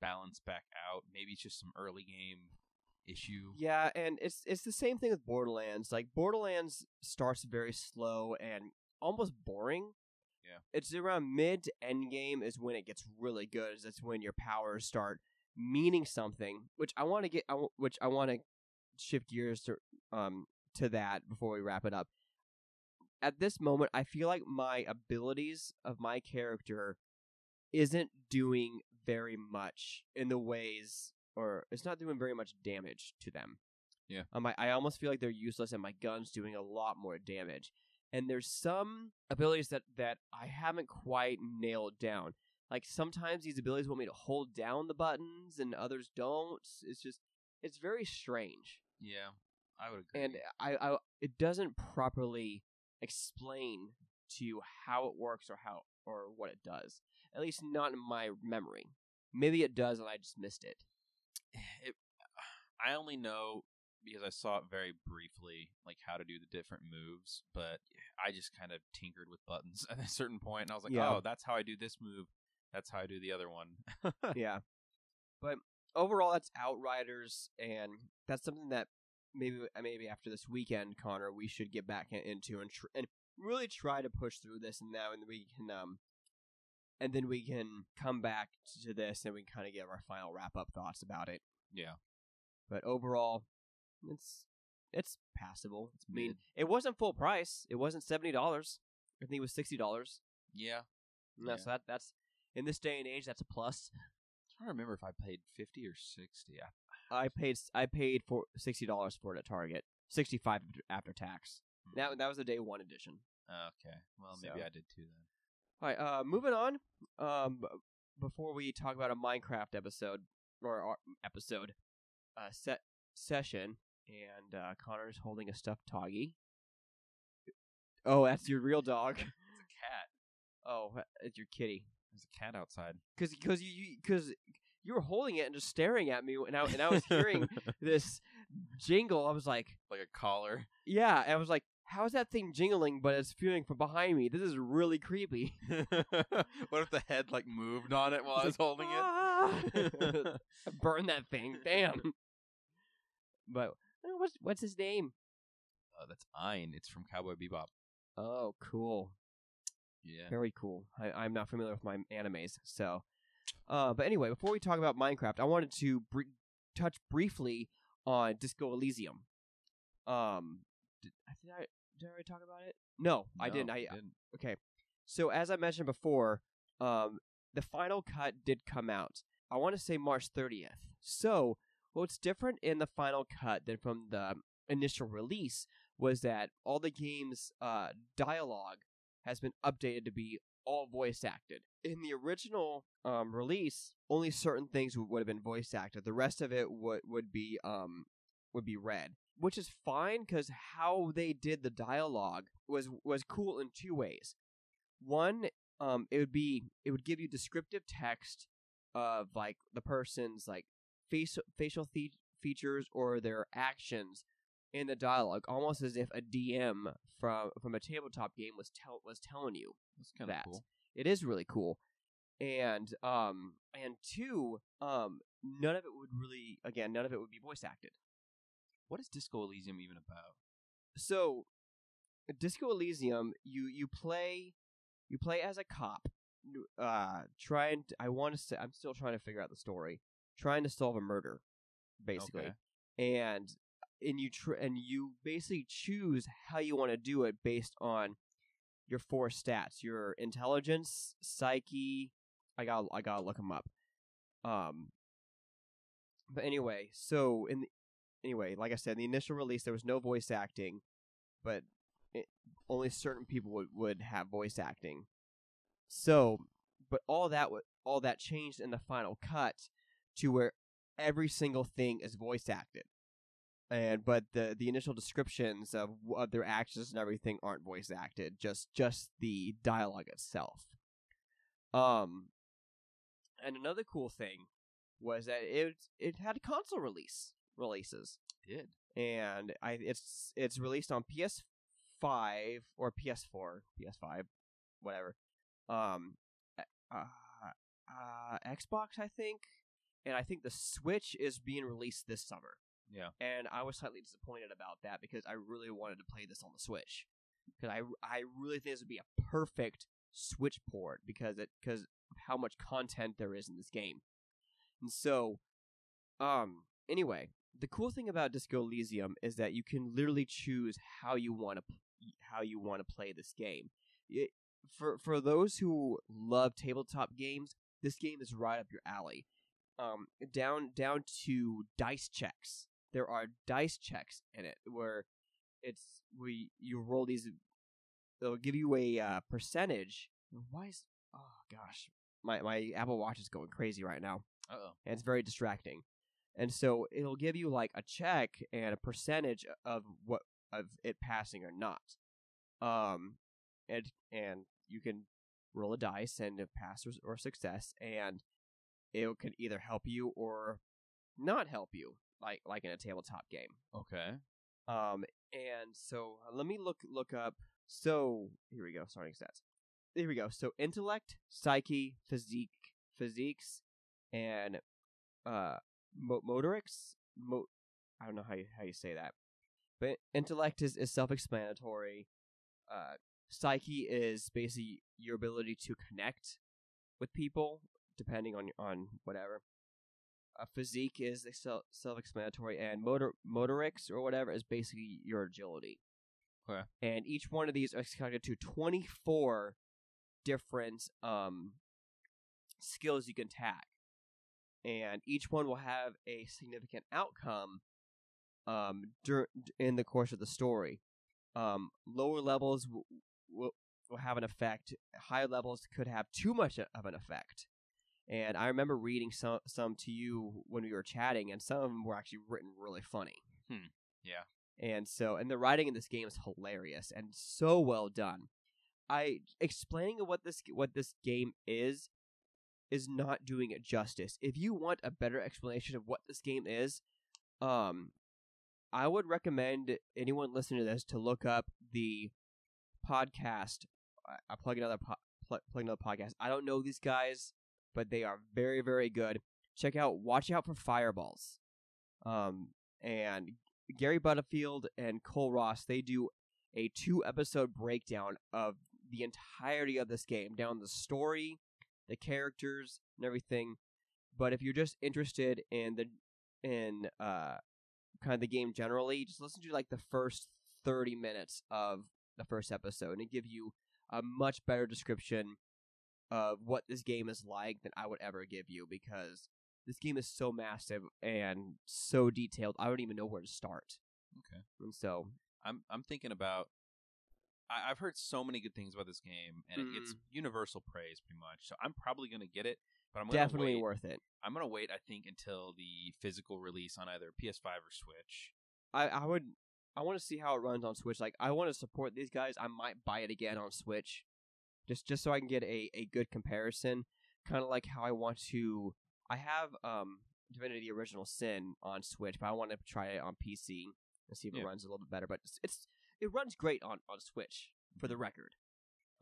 balance back out. Maybe it's just some early game issue. Yeah, and it's it's the same thing with Borderlands. Like Borderlands starts very slow and almost boring. Yeah. It's around mid to end game is when it gets really good. Is that's when your powers start meaning something. Which I want to get. Which I want to shift gears to um to that before we wrap it up. At this moment, I feel like my abilities of my character isn't doing very much in the ways or it's not doing very much damage to them. Yeah. Um, I, I almost feel like they're useless, and my gun's doing a lot more damage. And there's some abilities that that I haven't quite nailed down. Like sometimes these abilities want me to hold down the buttons, and others don't. It's just it's very strange, Yeah, I would agree. and I, I it doesn't properly explain to you how it works or how or what it does. At least not in my memory. Maybe it does, and I just missed it. <sighs> it, I only know because I saw it very briefly, like how to do the different moves, but I just kind of tinkered with buttons <laughs> at a certain point, and I was like, Yeah. "Oh, that's how I do this move. That's how I do the other one." <laughs> yeah. But overall, that's Outriders, and that's something that maybe uh, maybe after this weekend, Connor, we should get back into and tr- and really try to push through this, and now and we can um, and then we can come back to this and we can kind of give our final wrap up thoughts about it. yeah, But overall, it's it's passable. It's I mean, it wasn't full price. It wasn't seventy dollars. I think it was sixty dollars. yeah. No, Yeah. so that that's in this day and age, that's a plus. I'm trying to remember if I paid fifty or sixty. I, I paid I paid for sixty dollars for it at Target, sixty five after tax. That that was the day one edition. okay. Well, maybe So. I did too then. All right, uh, moving on. Um, before we talk about a Minecraft episode or, or episode, uh, set session, and uh, Connor's holding a stuffed doggy. Oh, that's your real dog. It's a cat. Oh, it's your kitty. There's a cat outside. Because because you because you were holding it and just staring at me, and I and I was hearing <laughs> this jingle. I was like, like a collar. yeah. And I was like, how is that thing jingling? But it's feeling from behind me. This is really creepy. <laughs> what if the head like moved on it while I was holding it? Ah! <laughs> Burn that thing. Damn. But uh, what's what's his name? Oh, that's Ein. It's from Cowboy Bebop. Oh, cool. Yeah. Very cool. I, I'm not familiar with my animes, so. Uh, but anyway, before we talk about Minecraft, I wanted to br- touch briefly on Disco Elysium. Um, did, I did I did I already talk about it? No, I didn't. I didn't. okay. So as I mentioned before, um, the final cut did come out. I want to say March 30th. So what's different in the final cut than from the initial release was that all the game's uh, dialogue has been updated to be all voice acted. In the original um, release, only certain things would, have been voice acted. The rest of it would would be um would be read, which is fine because how they did the dialogue was was cool in two ways. One, um, it would be it would give you descriptive text of like the person's like face facial the- features or their actions in the dialogue, almost as if a DM from from a tabletop game was tell was telling you That's kind of that. cool. it is really cool and um and two um none of it would really again none of it would be voice acted What is Disco Elysium even about? so disco elysium you you play you play as a cop uh trying to, i want to say i'm still trying to figure out the story trying to solve a murder basically Okay. and and you tr- and you basically choose how you want to do it based on your four stats your intelligence psyche i got i gotta look them up um but anyway so in the, anyway like i said in the initial release there was no voice acting but it, only certain people would, would have voice acting so but all that w- all that changed in the final cut to where every single thing is voice acted. And but the the initial descriptions of, of their actions and everything aren't voice acted just just the dialogue itself. Um and another cool thing was that it it had console release releases. Did. And I it's it's released on PS5 or PS4, PS5, whatever. Um, uh, uh, Xbox, I think, and I think the Switch is being released this summer. yeah. And I was slightly disappointed about that because I really wanted to play this on the Switch because I I really think this would be a perfect Switch port because it because of how much content there is in this game. And so, um, anyway, the cool thing about Disco Elysium is that you can literally choose how you want to how you want to play this game. It, for for those who love tabletop games, this game is right up your alley. Um, down down to dice checks. There are dice checks in it where it's we you roll these it'll give you a uh, percentage. Why is oh gosh, my my Apple Watch is going crazy right now, Uh oh. and it's very distracting. And so it'll give you like a check and a percentage of what of it passing or not. Um, and and you can roll a dice and pass or, or success, and it can either help you or not help you, like like in a tabletop game. Okay. Um, and so uh, let me look look up. So here we go. Starting stats. Here we go. So intellect, psyche, physique, physiques, and uh, mo- motorics. Mo- I don't know how you how you say that, but intellect is is self explanatory. Uh, psyche is basically your ability to connect with people, depending on on whatever uh, physique is self self explanatory, and motor motorics or whatever is basically your agility. Okay. And each one of these is connected to twenty four different um skills you can tag, and each one will have a significant outcome um dur- in the course of the story. Um, lower levels will, will will have an effect. Higher levels could have too much of an effect. And I remember reading some some to you when we were chatting, and some of them were actually written really funny. Hmm. Yeah. And so, and the writing in this game is hilarious and so well done. I explaining what this what this game is is not doing it justice. If you want a better explanation of what this game is, um, I would recommend anyone listening to this to look up the podcast. I, I plug another po- pl- plug another podcast. I don't know these guys, but they are very very good. Check out Watch Out for Fireballs. Um, and Gary Butterfield and Cole Ross they do a two episode breakdown of the entirety of this game, down the story, the characters, and everything. But if you're just interested in the in uh kind of the game generally, just listen to like the first 30 minutes of the first episode and give you a much better description of what this game is like than I would ever give you because this game is so massive and so detailed. I don't even know where to start. Okay. And so, I'm I'm thinking about. I, I've heard so many good things about this game, and it it's mm. universal praise, pretty much. So I'm probably gonna get it, but I'm gonna definitely wait. worth it. I'm gonna wait. I think until the physical release on either PS5 or Switch. I, I would I want to see how it runs on Switch. Like I want to support these guys. I might buy it again on Switch, just just so I can get a, a good comparison. Kind of like how I want to. I have um Divinity Original Sin on Switch, but I want to try it on PC and see if Yeah. it runs a little bit better. But it's, it's it runs great on on Switch for the record.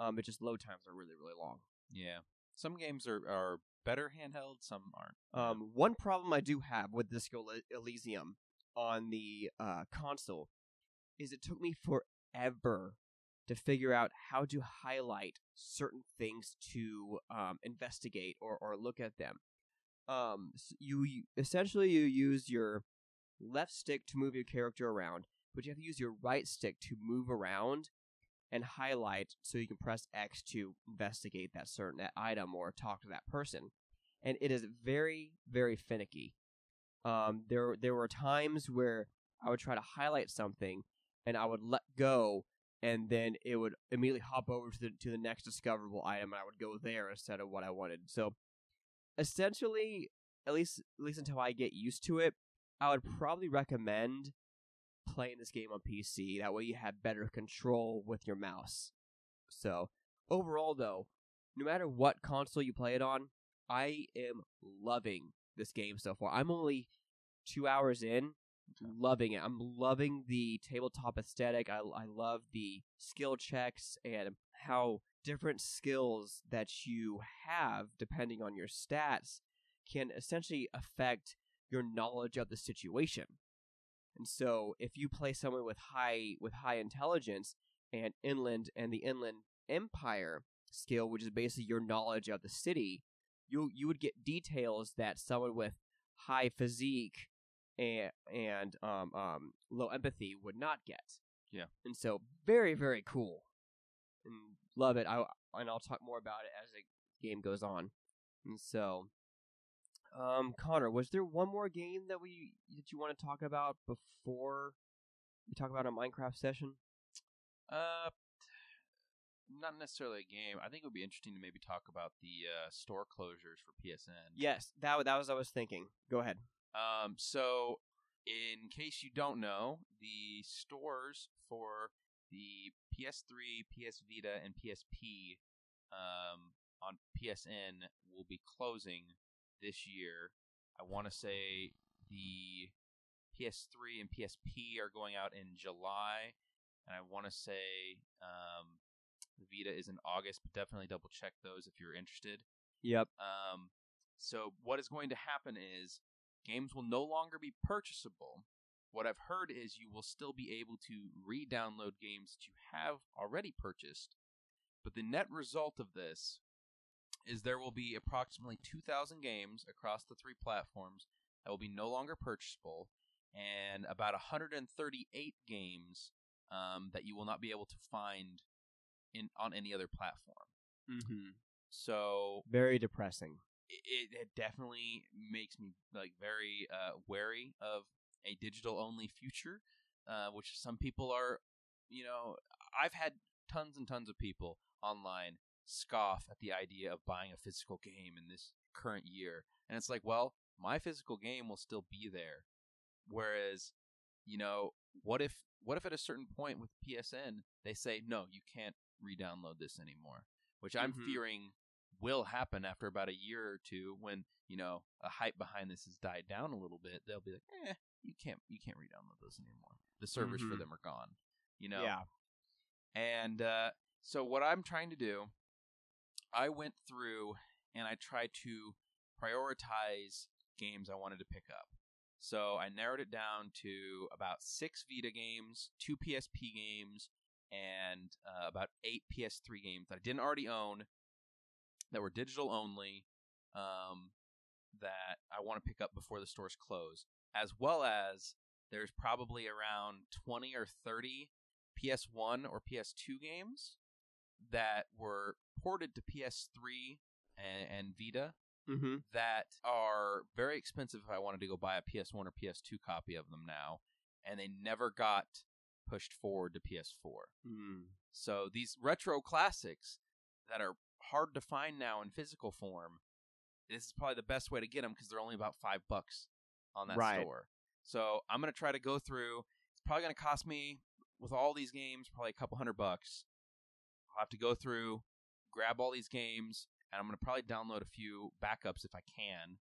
Um, it just load times are really really long. Yeah, some games are are better handheld, some aren't. Um, one problem I do have with Disco Ely- Elysium on the uh, console is it took me forever to figure out how to highlight certain things to um, investigate or, or look at them. Um, s- you, you essentially you use your left stick to move your character around, but you have to use your right stick to move around and highlight so you can press X to investigate that certain item or talk to that person and it is very very finicky. Um, there there were times where I would try to highlight something, and I would let go, and then it would immediately hop over to the to the next discoverable item, and I would go there instead of what I wanted. So, essentially, at least at least until I get used to it, I would probably recommend playing this game on PC. That way, you have better control with your mouse. So, overall, though, no matter what console you play it on, I am loving this game so far. I'm only two hours in, loving it. I'm loving the tabletop aesthetic. I, I love the skill checks and how different skills that you have, depending on your stats, can essentially affect your knowledge of the situation. And so, if you play someone with high with high intelligence and inland and the inland empire skill, which is basically your knowledge of the city, you you would get details that someone with high physique and and um um low empathy would not get. Yeah. And so very very cool. And love it. I and I'll talk more about it as the game goes on. And so um Connor, was there one more game that we that you want to talk about before we talk about a Minecraft session? Uh, not necessarily a game. I think it would be interesting to maybe talk about the uh, store closures for PSN. Yes, that that was what I was thinking. Go ahead. Um, so, in case you don't know, the stores for the PS3, PS Vita, and PSP um, on PSN will be closing this year. I want to say the PS3 and PSP are going out in July, and I want to say um, the Vita is in August, but definitely double check those if you're interested. Yep. Um, so what is going to happen is games will no longer be purchasable. What I've heard is you will still be able to re-download games that you have already purchased, but the net result of this is there will be approximately 2,000 games across the three platforms that will be no longer purchasable, and about 138 games um, that you will not be able to find in on any other platform. Mm-hmm. So Very depressing. It, it definitely makes me like very uh, wary of a digital only future, uh, which some people are. You know, I've had tons and tons of people online scoff at the idea of buying a physical game in this current year, and it's like, well, my physical game will still be there, whereas, you know, what if what if at a certain point with PSN they say no, you can't re-download this anymore, which I'm Mhm. fearing will happen after about a year or two when you know a hype behind this has died down a little bit they'll be like eh you can't you can't re-download those anymore the servers for Mhm. them are gone you know Yeah. and uh, so what i'm trying to do i went through and i tried to prioritize games i wanted to pick up so i narrowed it down to about six vita games two psp games and uh, about eight ps3 games that i didn't already own that were digital only um, that I want to pick up before the stores close, as well as there's probably around 20 or 30 PS1 or PS2 games that were ported to PS3 and, and Vita Mm-hmm. that are very expensive if I wanted to go buy a PS1 or PS2 copy of them now, and they never got pushed forward to PS4. Mm. So these retro classics that are hard to find now in physical form, this is probably the best way to get them because they're only about five bucks on that Right. store. So I'm gonna try to go through. It's probably gonna cost me with all these games probably a couple hundred bucks. I'll have to go through, grab all these games, and I'm gonna probably download a few backups if I can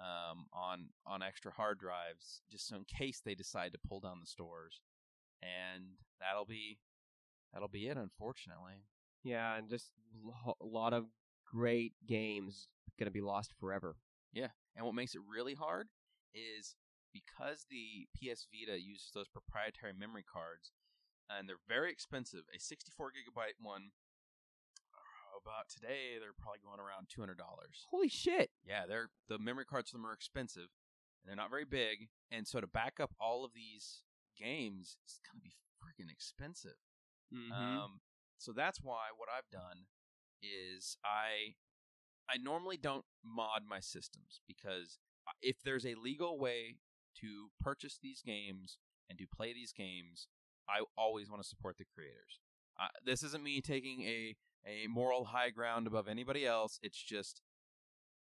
um, on on extra hard drives, just so in case they decide to pull down the stores. And that'll be that'll be it, unfortunately. Yeah, and just lo- a lot of great games gonna be lost forever. Yeah, and what makes it really hard is because the PS Vita uses those proprietary memory cards, and they're very expensive. A 64 gigabyte one, uh, about today, they're probably going around two hundred dollars. Holy shit! Yeah, they're the memory cards for them are expensive, and they're not very big. And so to back up all of these games is going to be freaking expensive. Mm-hmm. Um, so that's why what I've done is I I normally don't mod my systems because if there's a legal way to purchase these games and to play these games, I always want to support the creators. Uh, this isn't me taking a a moral high ground above anybody else. It's just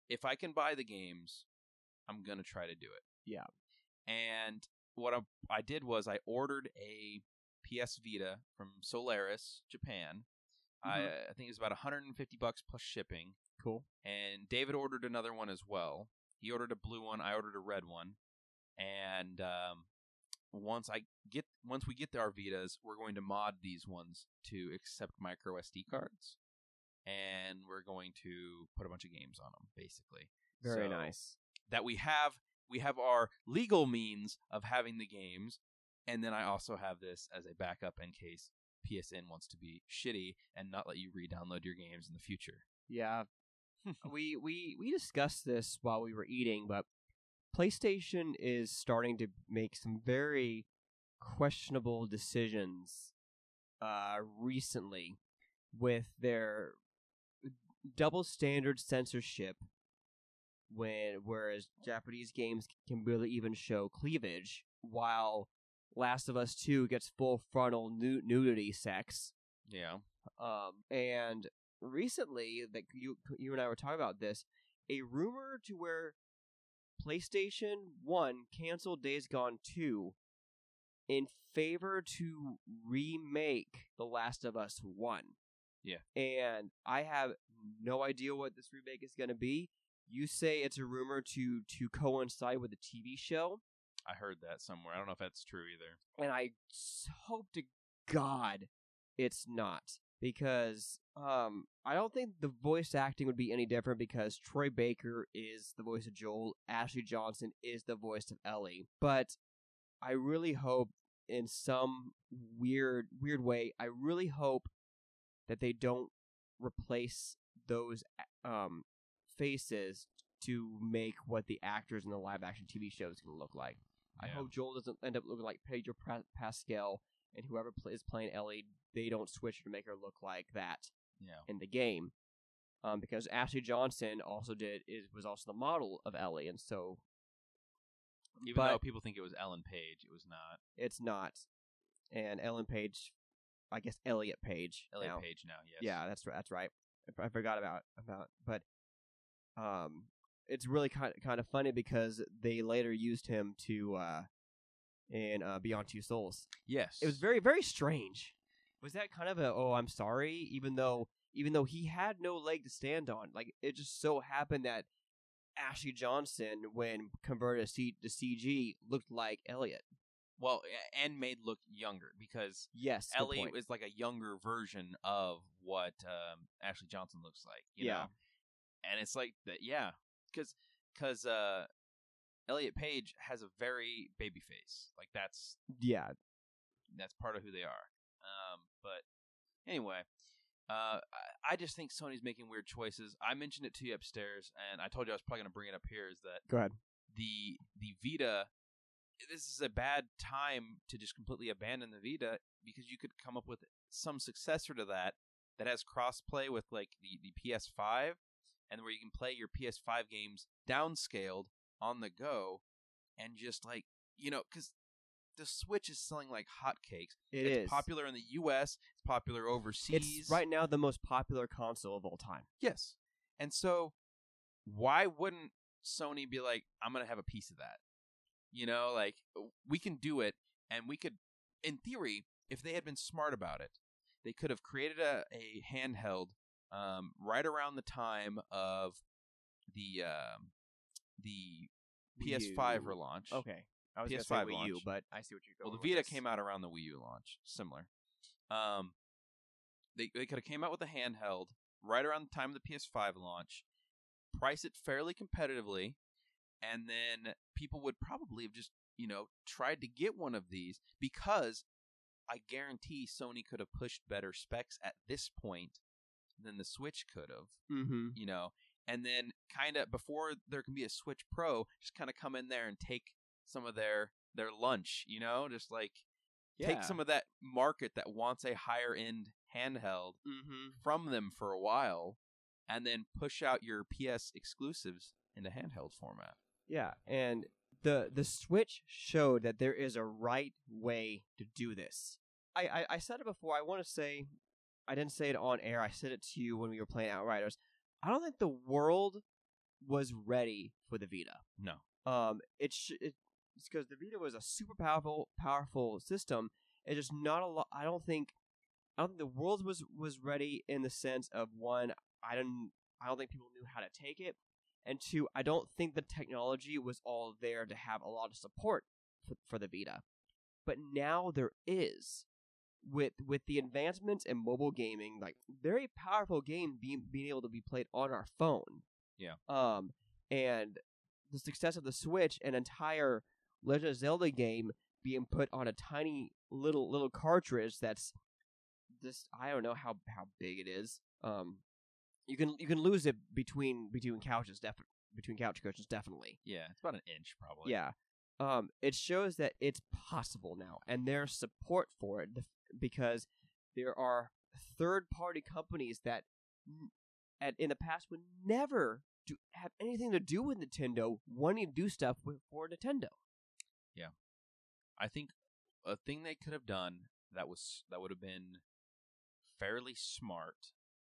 if I can buy the games, I'm gonna try to do it. Yeah. And what I, I did was I ordered a PS Vita from Solaris, Japan. I, Mhm. I think it was about 150 bucks plus shipping. Cool. And David ordered another one as well. He ordered a blue one. I ordered a red one. And um, once I get once we get our Vitas, we're going to mod these ones to accept micro SD cards, and we're going to put a bunch of games on them, basically. Very So nice. That we have we have our legal means of having the games, and then I also have this as a backup in case PSN wants to be shitty and not let you re-download your games in the future. Yeah. <laughs> we we we discussed this while we were eating, but PlayStation is starting to make some very questionable decisions uh recently with their double standard censorship when whereas Japanese games can barely even show cleavage while Last of Us 2 gets full frontal nu- nudity sex Yeah. Um, and recently, like you you and I were talking about this, a rumor to where PlayStation One canceled Days Gone two in favor to remake The Last of Us One. Yeah. and I have no idea what this remake is going to be. You say it's a rumor to to coincide with the TV show, I heard that somewhere. I don't know if that's true either. and I hope to God it's not because um I don't think the voice acting would be any different because Troy Baker is the voice of Joel, Ashley Johnson is the voice of Ellie, but I really hope in some weird weird way I really hope that they don't replace those um faces to make what the actors in the live action TV show is going to look like. I Yeah. hope Joel doesn't end up looking like Pedro Pascal, and whoever pl- is playing Ellie, they don't switch to make her look like that Yeah. in the game. Um, because Ashley Johnson also did is was also the model of Ellie, and so Even but though people think it was Ellen Page, it was not. it's not. And Ellen Page, I guess Elliot Page. Elliot now. Page now, yes. Yeah, that's right. That's right. I I forgot about about, but um, it's really kind kind of funny because they later used him to uh, in uh, Beyond Two Souls. Yes. It was very very strange. Was that kind of a oh I'm sorry, even though even though he had no leg to stand on, like it just so happened that Ashley Johnson, when converted to, C- to CG, looked like Elliot. well, and made look younger because Yes, Elliot is like a younger version of what um, Ashley Johnson looks like. You Yeah. know? and it's like that. Yeah, because because uh, Elliot Page has a very baby face. Like that's yeah, that's part of who they are. Um, but anyway, uh, I, just think Sony's making weird choices. I mentioned it to you upstairs, and I told you I was probably going to bring it up here. Is that go ahead. the the Vita? This is a bad time to just completely abandon the Vita because you could come up with some successor to that that has crossplay with like the the PS5 and where you can play your PS5 games downscaled on the go and just like you know because the Switch is selling like hotcakes. It it's is. popular in the U.S. It's popular overseas. It's right now the most popular console of all time. Yes. And so why wouldn't Sony be like, I'm going to have a piece of that? You know, like we can do it and we could in theory, if they had been smart about it, they could have created a, a handheld um, right around the time of the um, the Wii PS5 U. relaunch. Okay. I was PS5 gonna say Wii U, launch. but I see what you're going. Well, the Vita came out around the Wii U launch, similar. Um, they they could have came out with a handheld right around the time of the PS5 launch, price it fairly competitively, and then people would probably have just you know tried to get one of these because I guarantee Sony could have pushed better specs at this point than the Switch could have Mm-hmm. you know, and then kind of before there can be a Switch Pro, just kind of come in there and take some of their their lunch, you know, just like take some of that market that wants a higher end handheld Mm-hmm. from them for a while, and then push out your PS exclusives in the handheld format. Yeah, and the the Switch showed that there is a right way to do this. I I, I said it before. I want to say, I didn't say it on air. I said it to you when we were playing Outriders. I don't think the world was ready for the Vita. No, Um, it sh- it, it's because the Vita was a super powerful powerful system. It's just not a lot. I don't think. I don't think the world was was ready in the sense of one. I don't. I don't think people knew how to take it, and two. I don't think the technology was all there to have a lot of support for, for the Vita. But now there is, with with the advancements in mobile gaming, like very powerful game being being able to be played on our phone. Yeah. Um, and the success of the Switch, an entire Legend of Zelda game being put on a tiny little little cartridge that's this I don't know how how big it is. Um, you can you can lose it between between couches, definitely between couch cushions, definitely. yeah, it's about an inch probably. Yeah. Um, it shows that it's possible now, and there's support for it th- because there are third party companies that at, in the past would never do have anything to do with Nintendo wanting to do stuff with, for Nintendo. Yeah. I think a thing they could have done that was that would have been fairly smart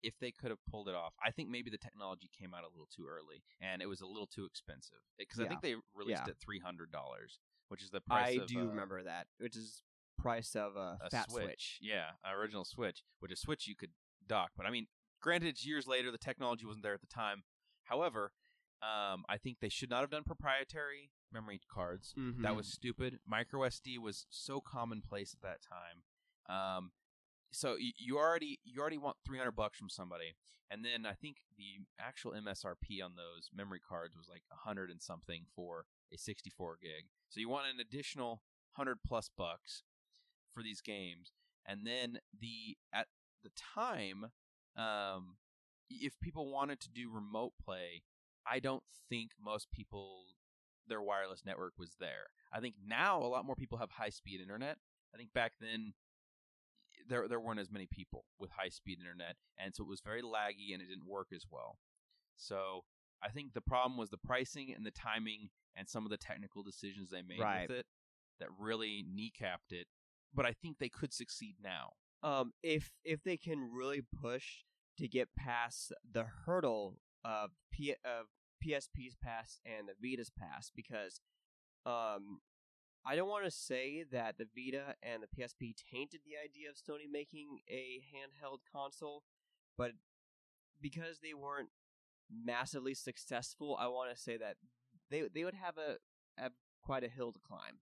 if they could have pulled it off. I think maybe the technology came out a little too early and it was a little too expensive because I think they released Yeah. it three hundred dollars, which is the price. I of, do uh, remember that, which is price of a, a fat switch. switch. Yeah, original Switch, which a Switch you could dock. But I mean, granted, it's years later. The technology wasn't there at the time. However, um, I think they should not have done proprietary memory cards. That Mhm. was stupid. Micro SD was so commonplace at that time. Um, so you, you already you already want 300 bucks from somebody, and then I think the actual MSRP on those memory cards was like 100 and something for a 64 gig. So you want an additional 100 plus bucks for these games, and then the at the time, um, if people wanted to do remote play, I don't think most people their wireless network was there. I think now a lot more people have high speed internet. I think back then there there weren't as many people with high speed internet, and so it was very laggy and it didn't work as well. So I think the problem was the pricing and the timing and some of the technical decisions they made Right. with it that really kneecapped it. But I think they could succeed now. um, if if they can really push to get past the hurdle of P- of PSP's pass and the Vita's pass, because um, I don't want to say that the Vita and the PSP tainted the idea of Sony making a handheld console, but because they weren't massively successful, I want to say that they they would have a have quite a hill to climb.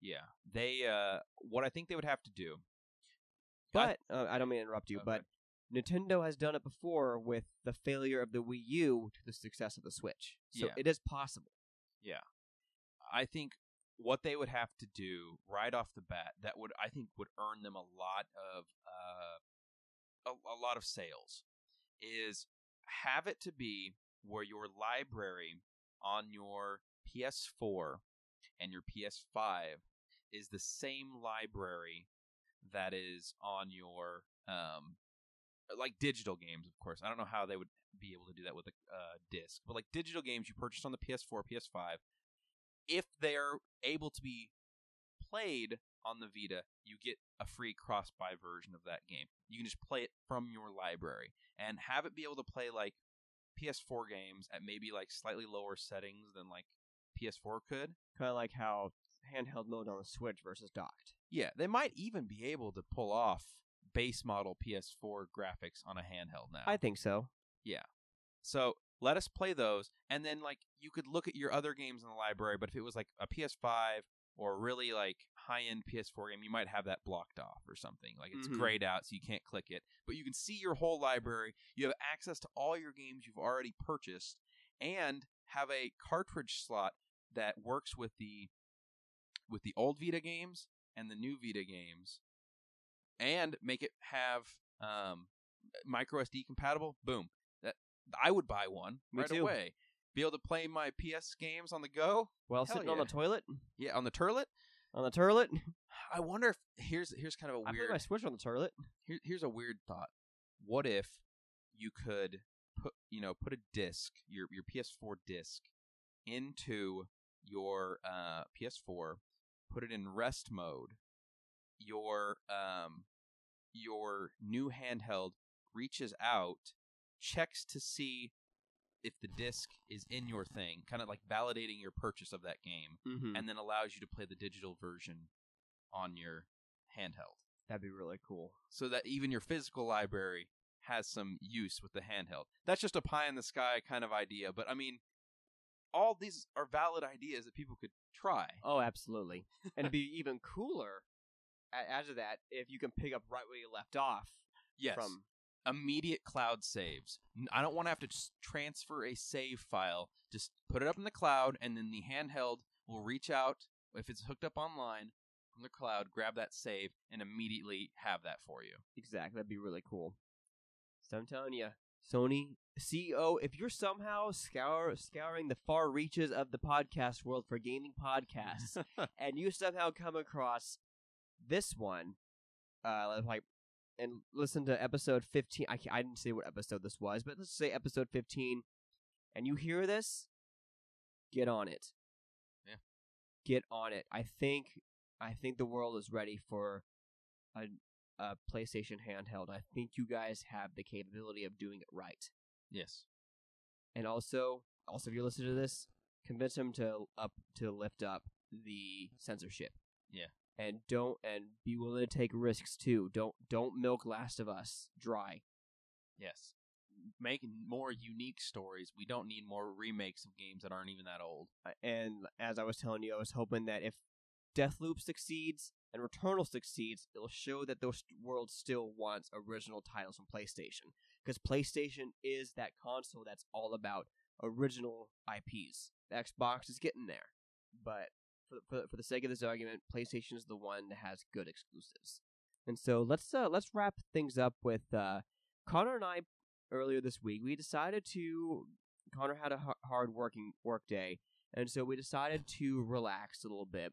Yeah, they. Uh, what I think they would have to do. But uh, I don't mean to interrupt you, Okay. but Nintendo has done it before with the failure of the Wii U to the success of the Switch. So Yeah. it is possible. Yeah. I think what they would have to do right off the bat that would I think would earn them a lot of uh, a, a lot of sales is have it to be where your library on your PS4 and your PS5 is the same library that is on your um like digital games of course i don't know how they would be able to do that with a uh, disc but like digital games you purchased on the ps4 ps5 if they're able to be played on the Vita, you get a free cross buy version of that game. You can just play it from your library and have it be able to play like PS4 games at maybe like slightly lower settings than like PS4 could. Kind of like how handheld mode on the Switch versus docked. Yeah, they might even be able to pull off base model PS4 graphics on a handheld now. I think so. Yeah. So let us play those, and then like you could look at your other games in the library. But if it was like a PS5 or really like high end PS4 game, you might have that blocked off or something. Like it's Mhm. grayed out, so you can't click it. But you can see your whole library. You have access to all your games you've already purchased, and have a cartridge slot that works with the with the old Vita games and the new Vita games, and make it have um, micro SD compatible. Boom. That I would buy one Me right too. away. Be able to play my PS games on the go. while Hell sitting on the toilet, Yeah, on the toilet. on the toilet. I wonder if here's here's kind of a I weird my Switch on the turlet. here, here's a weird thought. What if you could put you know put a disc your your PS4 disc into your uh, PS4, put it in rest mode. Your um your new handheld reaches out, checks to see if the disc is in your thing, kind of like validating your purchase of that game, Mm-hmm. and then allows you to play the digital version on your handheld That'd be really cool. so that even your physical library has some use with the handheld. That's just a pie in the sky kind of idea, but I mean, all these are valid ideas that people could try. Oh, absolutely. <laughs> and it'd be even cooler. a- As of that, if you can pick up right where you left off Yes, from immediate cloud saves. I don't want to have to transfer a save file. Just put it up in the cloud, and then the handheld will reach out if it's hooked up online from the cloud, grab that save, and immediately have that for you. Exactly. That'd be really cool. So I'm telling you, Sony CEO, if you're somehow scour scouring the far reaches of the podcast world for gaming podcasts, <laughs> and you somehow come across this one, uh, like, and listen to episode 15. I, I didn't say what episode this was, but let's say episode 15, and you hear this, get on it. Yeah. Get on it. I think I think the world is ready for a a PlayStation handheld. I think you guys have the capability of doing it right. Yes. And also, also if you're listening to this, convince them to up to lift up the censorship. Yeah. And don't and be willing to take risks too. Don't don't milk Last of Us dry. Yes. Make more unique stories. We don't need more remakes of games that aren't even that old. Uh, And as I was telling you, I was hoping that if Deathloop succeeds and Returnal succeeds, it'll show that the world still wants original titles from PlayStation. Because PlayStation is that console that's all about original IPs. The Xbox is getting there, but for for, for the sake of this argument, PlayStation is the one that has good exclusives. And so let's uh, let's wrap things up with uh, Connor and I. Earlier this week, we decided to. Connor had a hard working work day, and so we decided to relax a little bit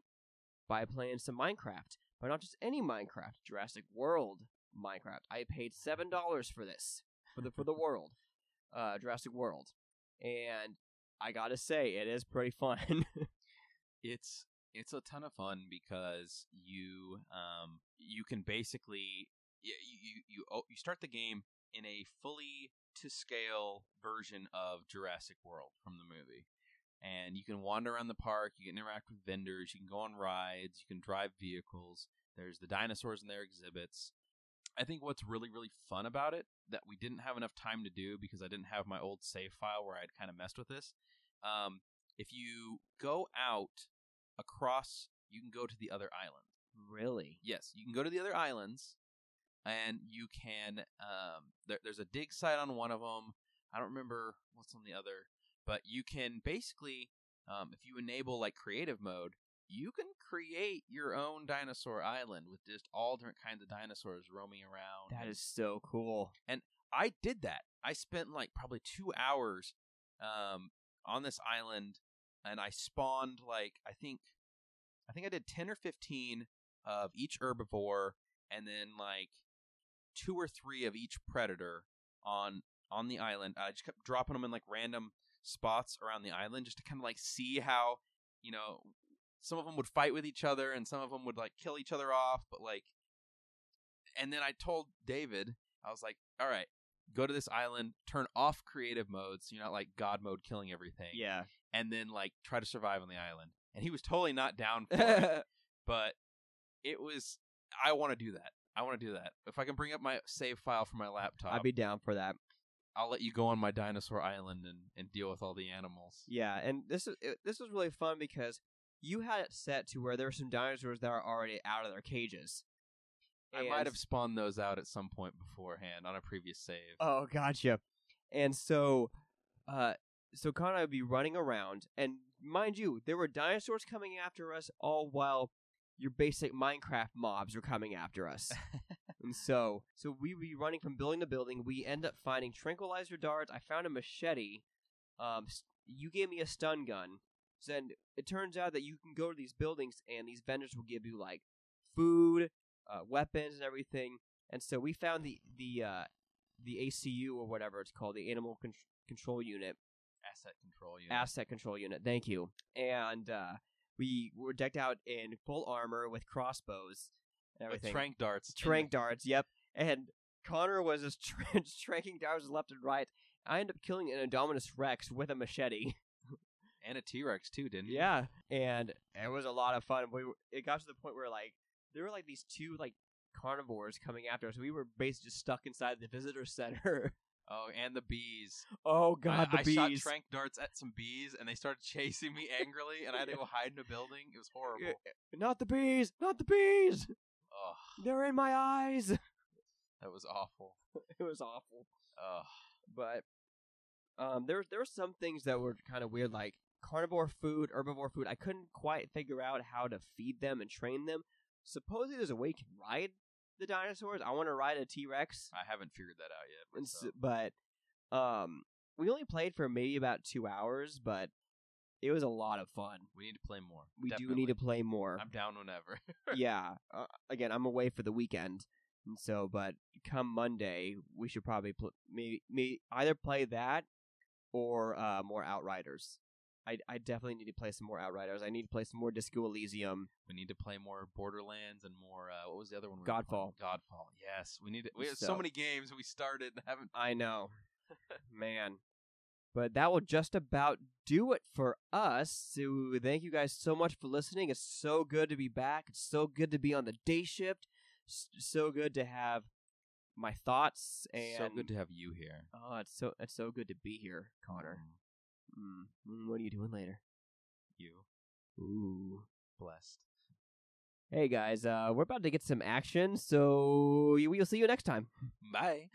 by playing some Minecraft, but not just any Minecraft, Jurassic World Minecraft. I paid seven dollars for this for the for the world, uh, Jurassic World, and I gotta say it is pretty fun. <laughs> it's it's a ton of fun because you um you can basically you you you, oh, you start the game in a fully to scale version of Jurassic World from the movie. And you can wander around the park, you can interact with vendors, you can go on rides, you can drive vehicles. There's the dinosaurs and their exhibits. I think what's really, really fun about it that we didn't have enough time to do because I didn't have my old save file where I'd kind of messed with this. Um, if you go out across, you can go to the other island. really? Yes, you can go to the other islands, and you can. Um, there, there's a dig site on one of them. I don't remember what's on the other, but you can basically, um, if you enable like creative mode, you can create your own dinosaur island with just all different kinds of dinosaurs roaming around. That is so cool. And I did that. I spent like probably two hours um, on this island, and I spawned like I think, I think I did ten or fifteen of each herbivore, and then like two or three of each predator on on the island. I just kept dropping them in like random spots around the island just to kind of like see how you know some of them would fight with each other and some of them would like kill each other off, but like. And then I told David, I was like, "All right, go to this island, turn off creative mode, so you're not like God mode killing everything, Yeah. and then like try to survive on the island." And he was totally not down <laughs> for it, but it was. I want to do that. I want to do that. If I can bring up my save file from my laptop, I'd be down for that. I'll let you go on my dinosaur island and, and deal with all the animals. Yeah, and this is it, this was really fun because you had it set to where there were some dinosaurs that are already out of their cages. I might have spawned those out at some point beforehand on a previous save. Oh, gotcha. And so, uh, so Connor would be running around, and mind you, there were dinosaurs coming after us, all while your basic Minecraft mobs were coming after us. <laughs> and so, so we be running from building to building. We end up finding tranquilizer darts. I found a machete. Um, you gave me a stun gun. So then it turns out that you can go to these buildings, and these vendors will give you like food, uh, weapons, and everything. And so we found the the uh, the ACU or whatever it's called, the Animal Con- Control Unit, Asset control unit. Asset Control Unit. Thank you. And uh, we were decked out in full armor with crossbows and with trank darts. trank darts. Yep. And Connor was just tra- tranking darts left and right. I ended up killing an Indominus Rex with a machete. and a T Rex too, didn't you? yeah, and it was a lot of fun. We were, it got to the point where like there were like these two like carnivores coming after us. We were basically just stuck inside the visitor center. <laughs> Oh, and the bees. oh God, I, the I bees! shot trank darts at some bees, and they started chasing me angrily, and I had to <laughs> go hide in a building. It was eh, horrible. Eh, not the bees! Not the bees! Oh, They're in my eyes. <laughs> that was awful. it was awful. Oh, But um, there there were some things that were kind of weird, like carnivore food, herbivore food. I couldn't quite figure out how to feed them and train them. Supposedly, there's a way you can ride the dinosaurs. I want to ride a T Rex, I haven't figured that out yet. and myself. but um, we only played for maybe about two hours, but it was a lot of fun. we need to play more. We do need to play more. I'm down whenever. <laughs> yeah. Uh, again, I'm away for the weekend, and so but come Monday, we should probably pl- maybe, maybe either play that or uh, more Outriders. I I definitely need to play some more Outriders. I need to play some more Disco Elysium. We need to play more Borderlands and more. Uh, what was the other one? we? Godfall. Godfall. Yes, we need. To, we have so, So- many games we started and haven't. I know, <laughs> man. But that will just about do it for us. So thank you guys so much for listening. It's so good to be back. It's so good to be on the day shift. So good to have my thoughts and so good to have you here, Oh, it's so it's so good to be here, Connor. Mm. Mm, What are you doing later? You Ooh. blessed. Hey guys, uh, we're about to get some action, so we will see you next time. <laughs> Bye.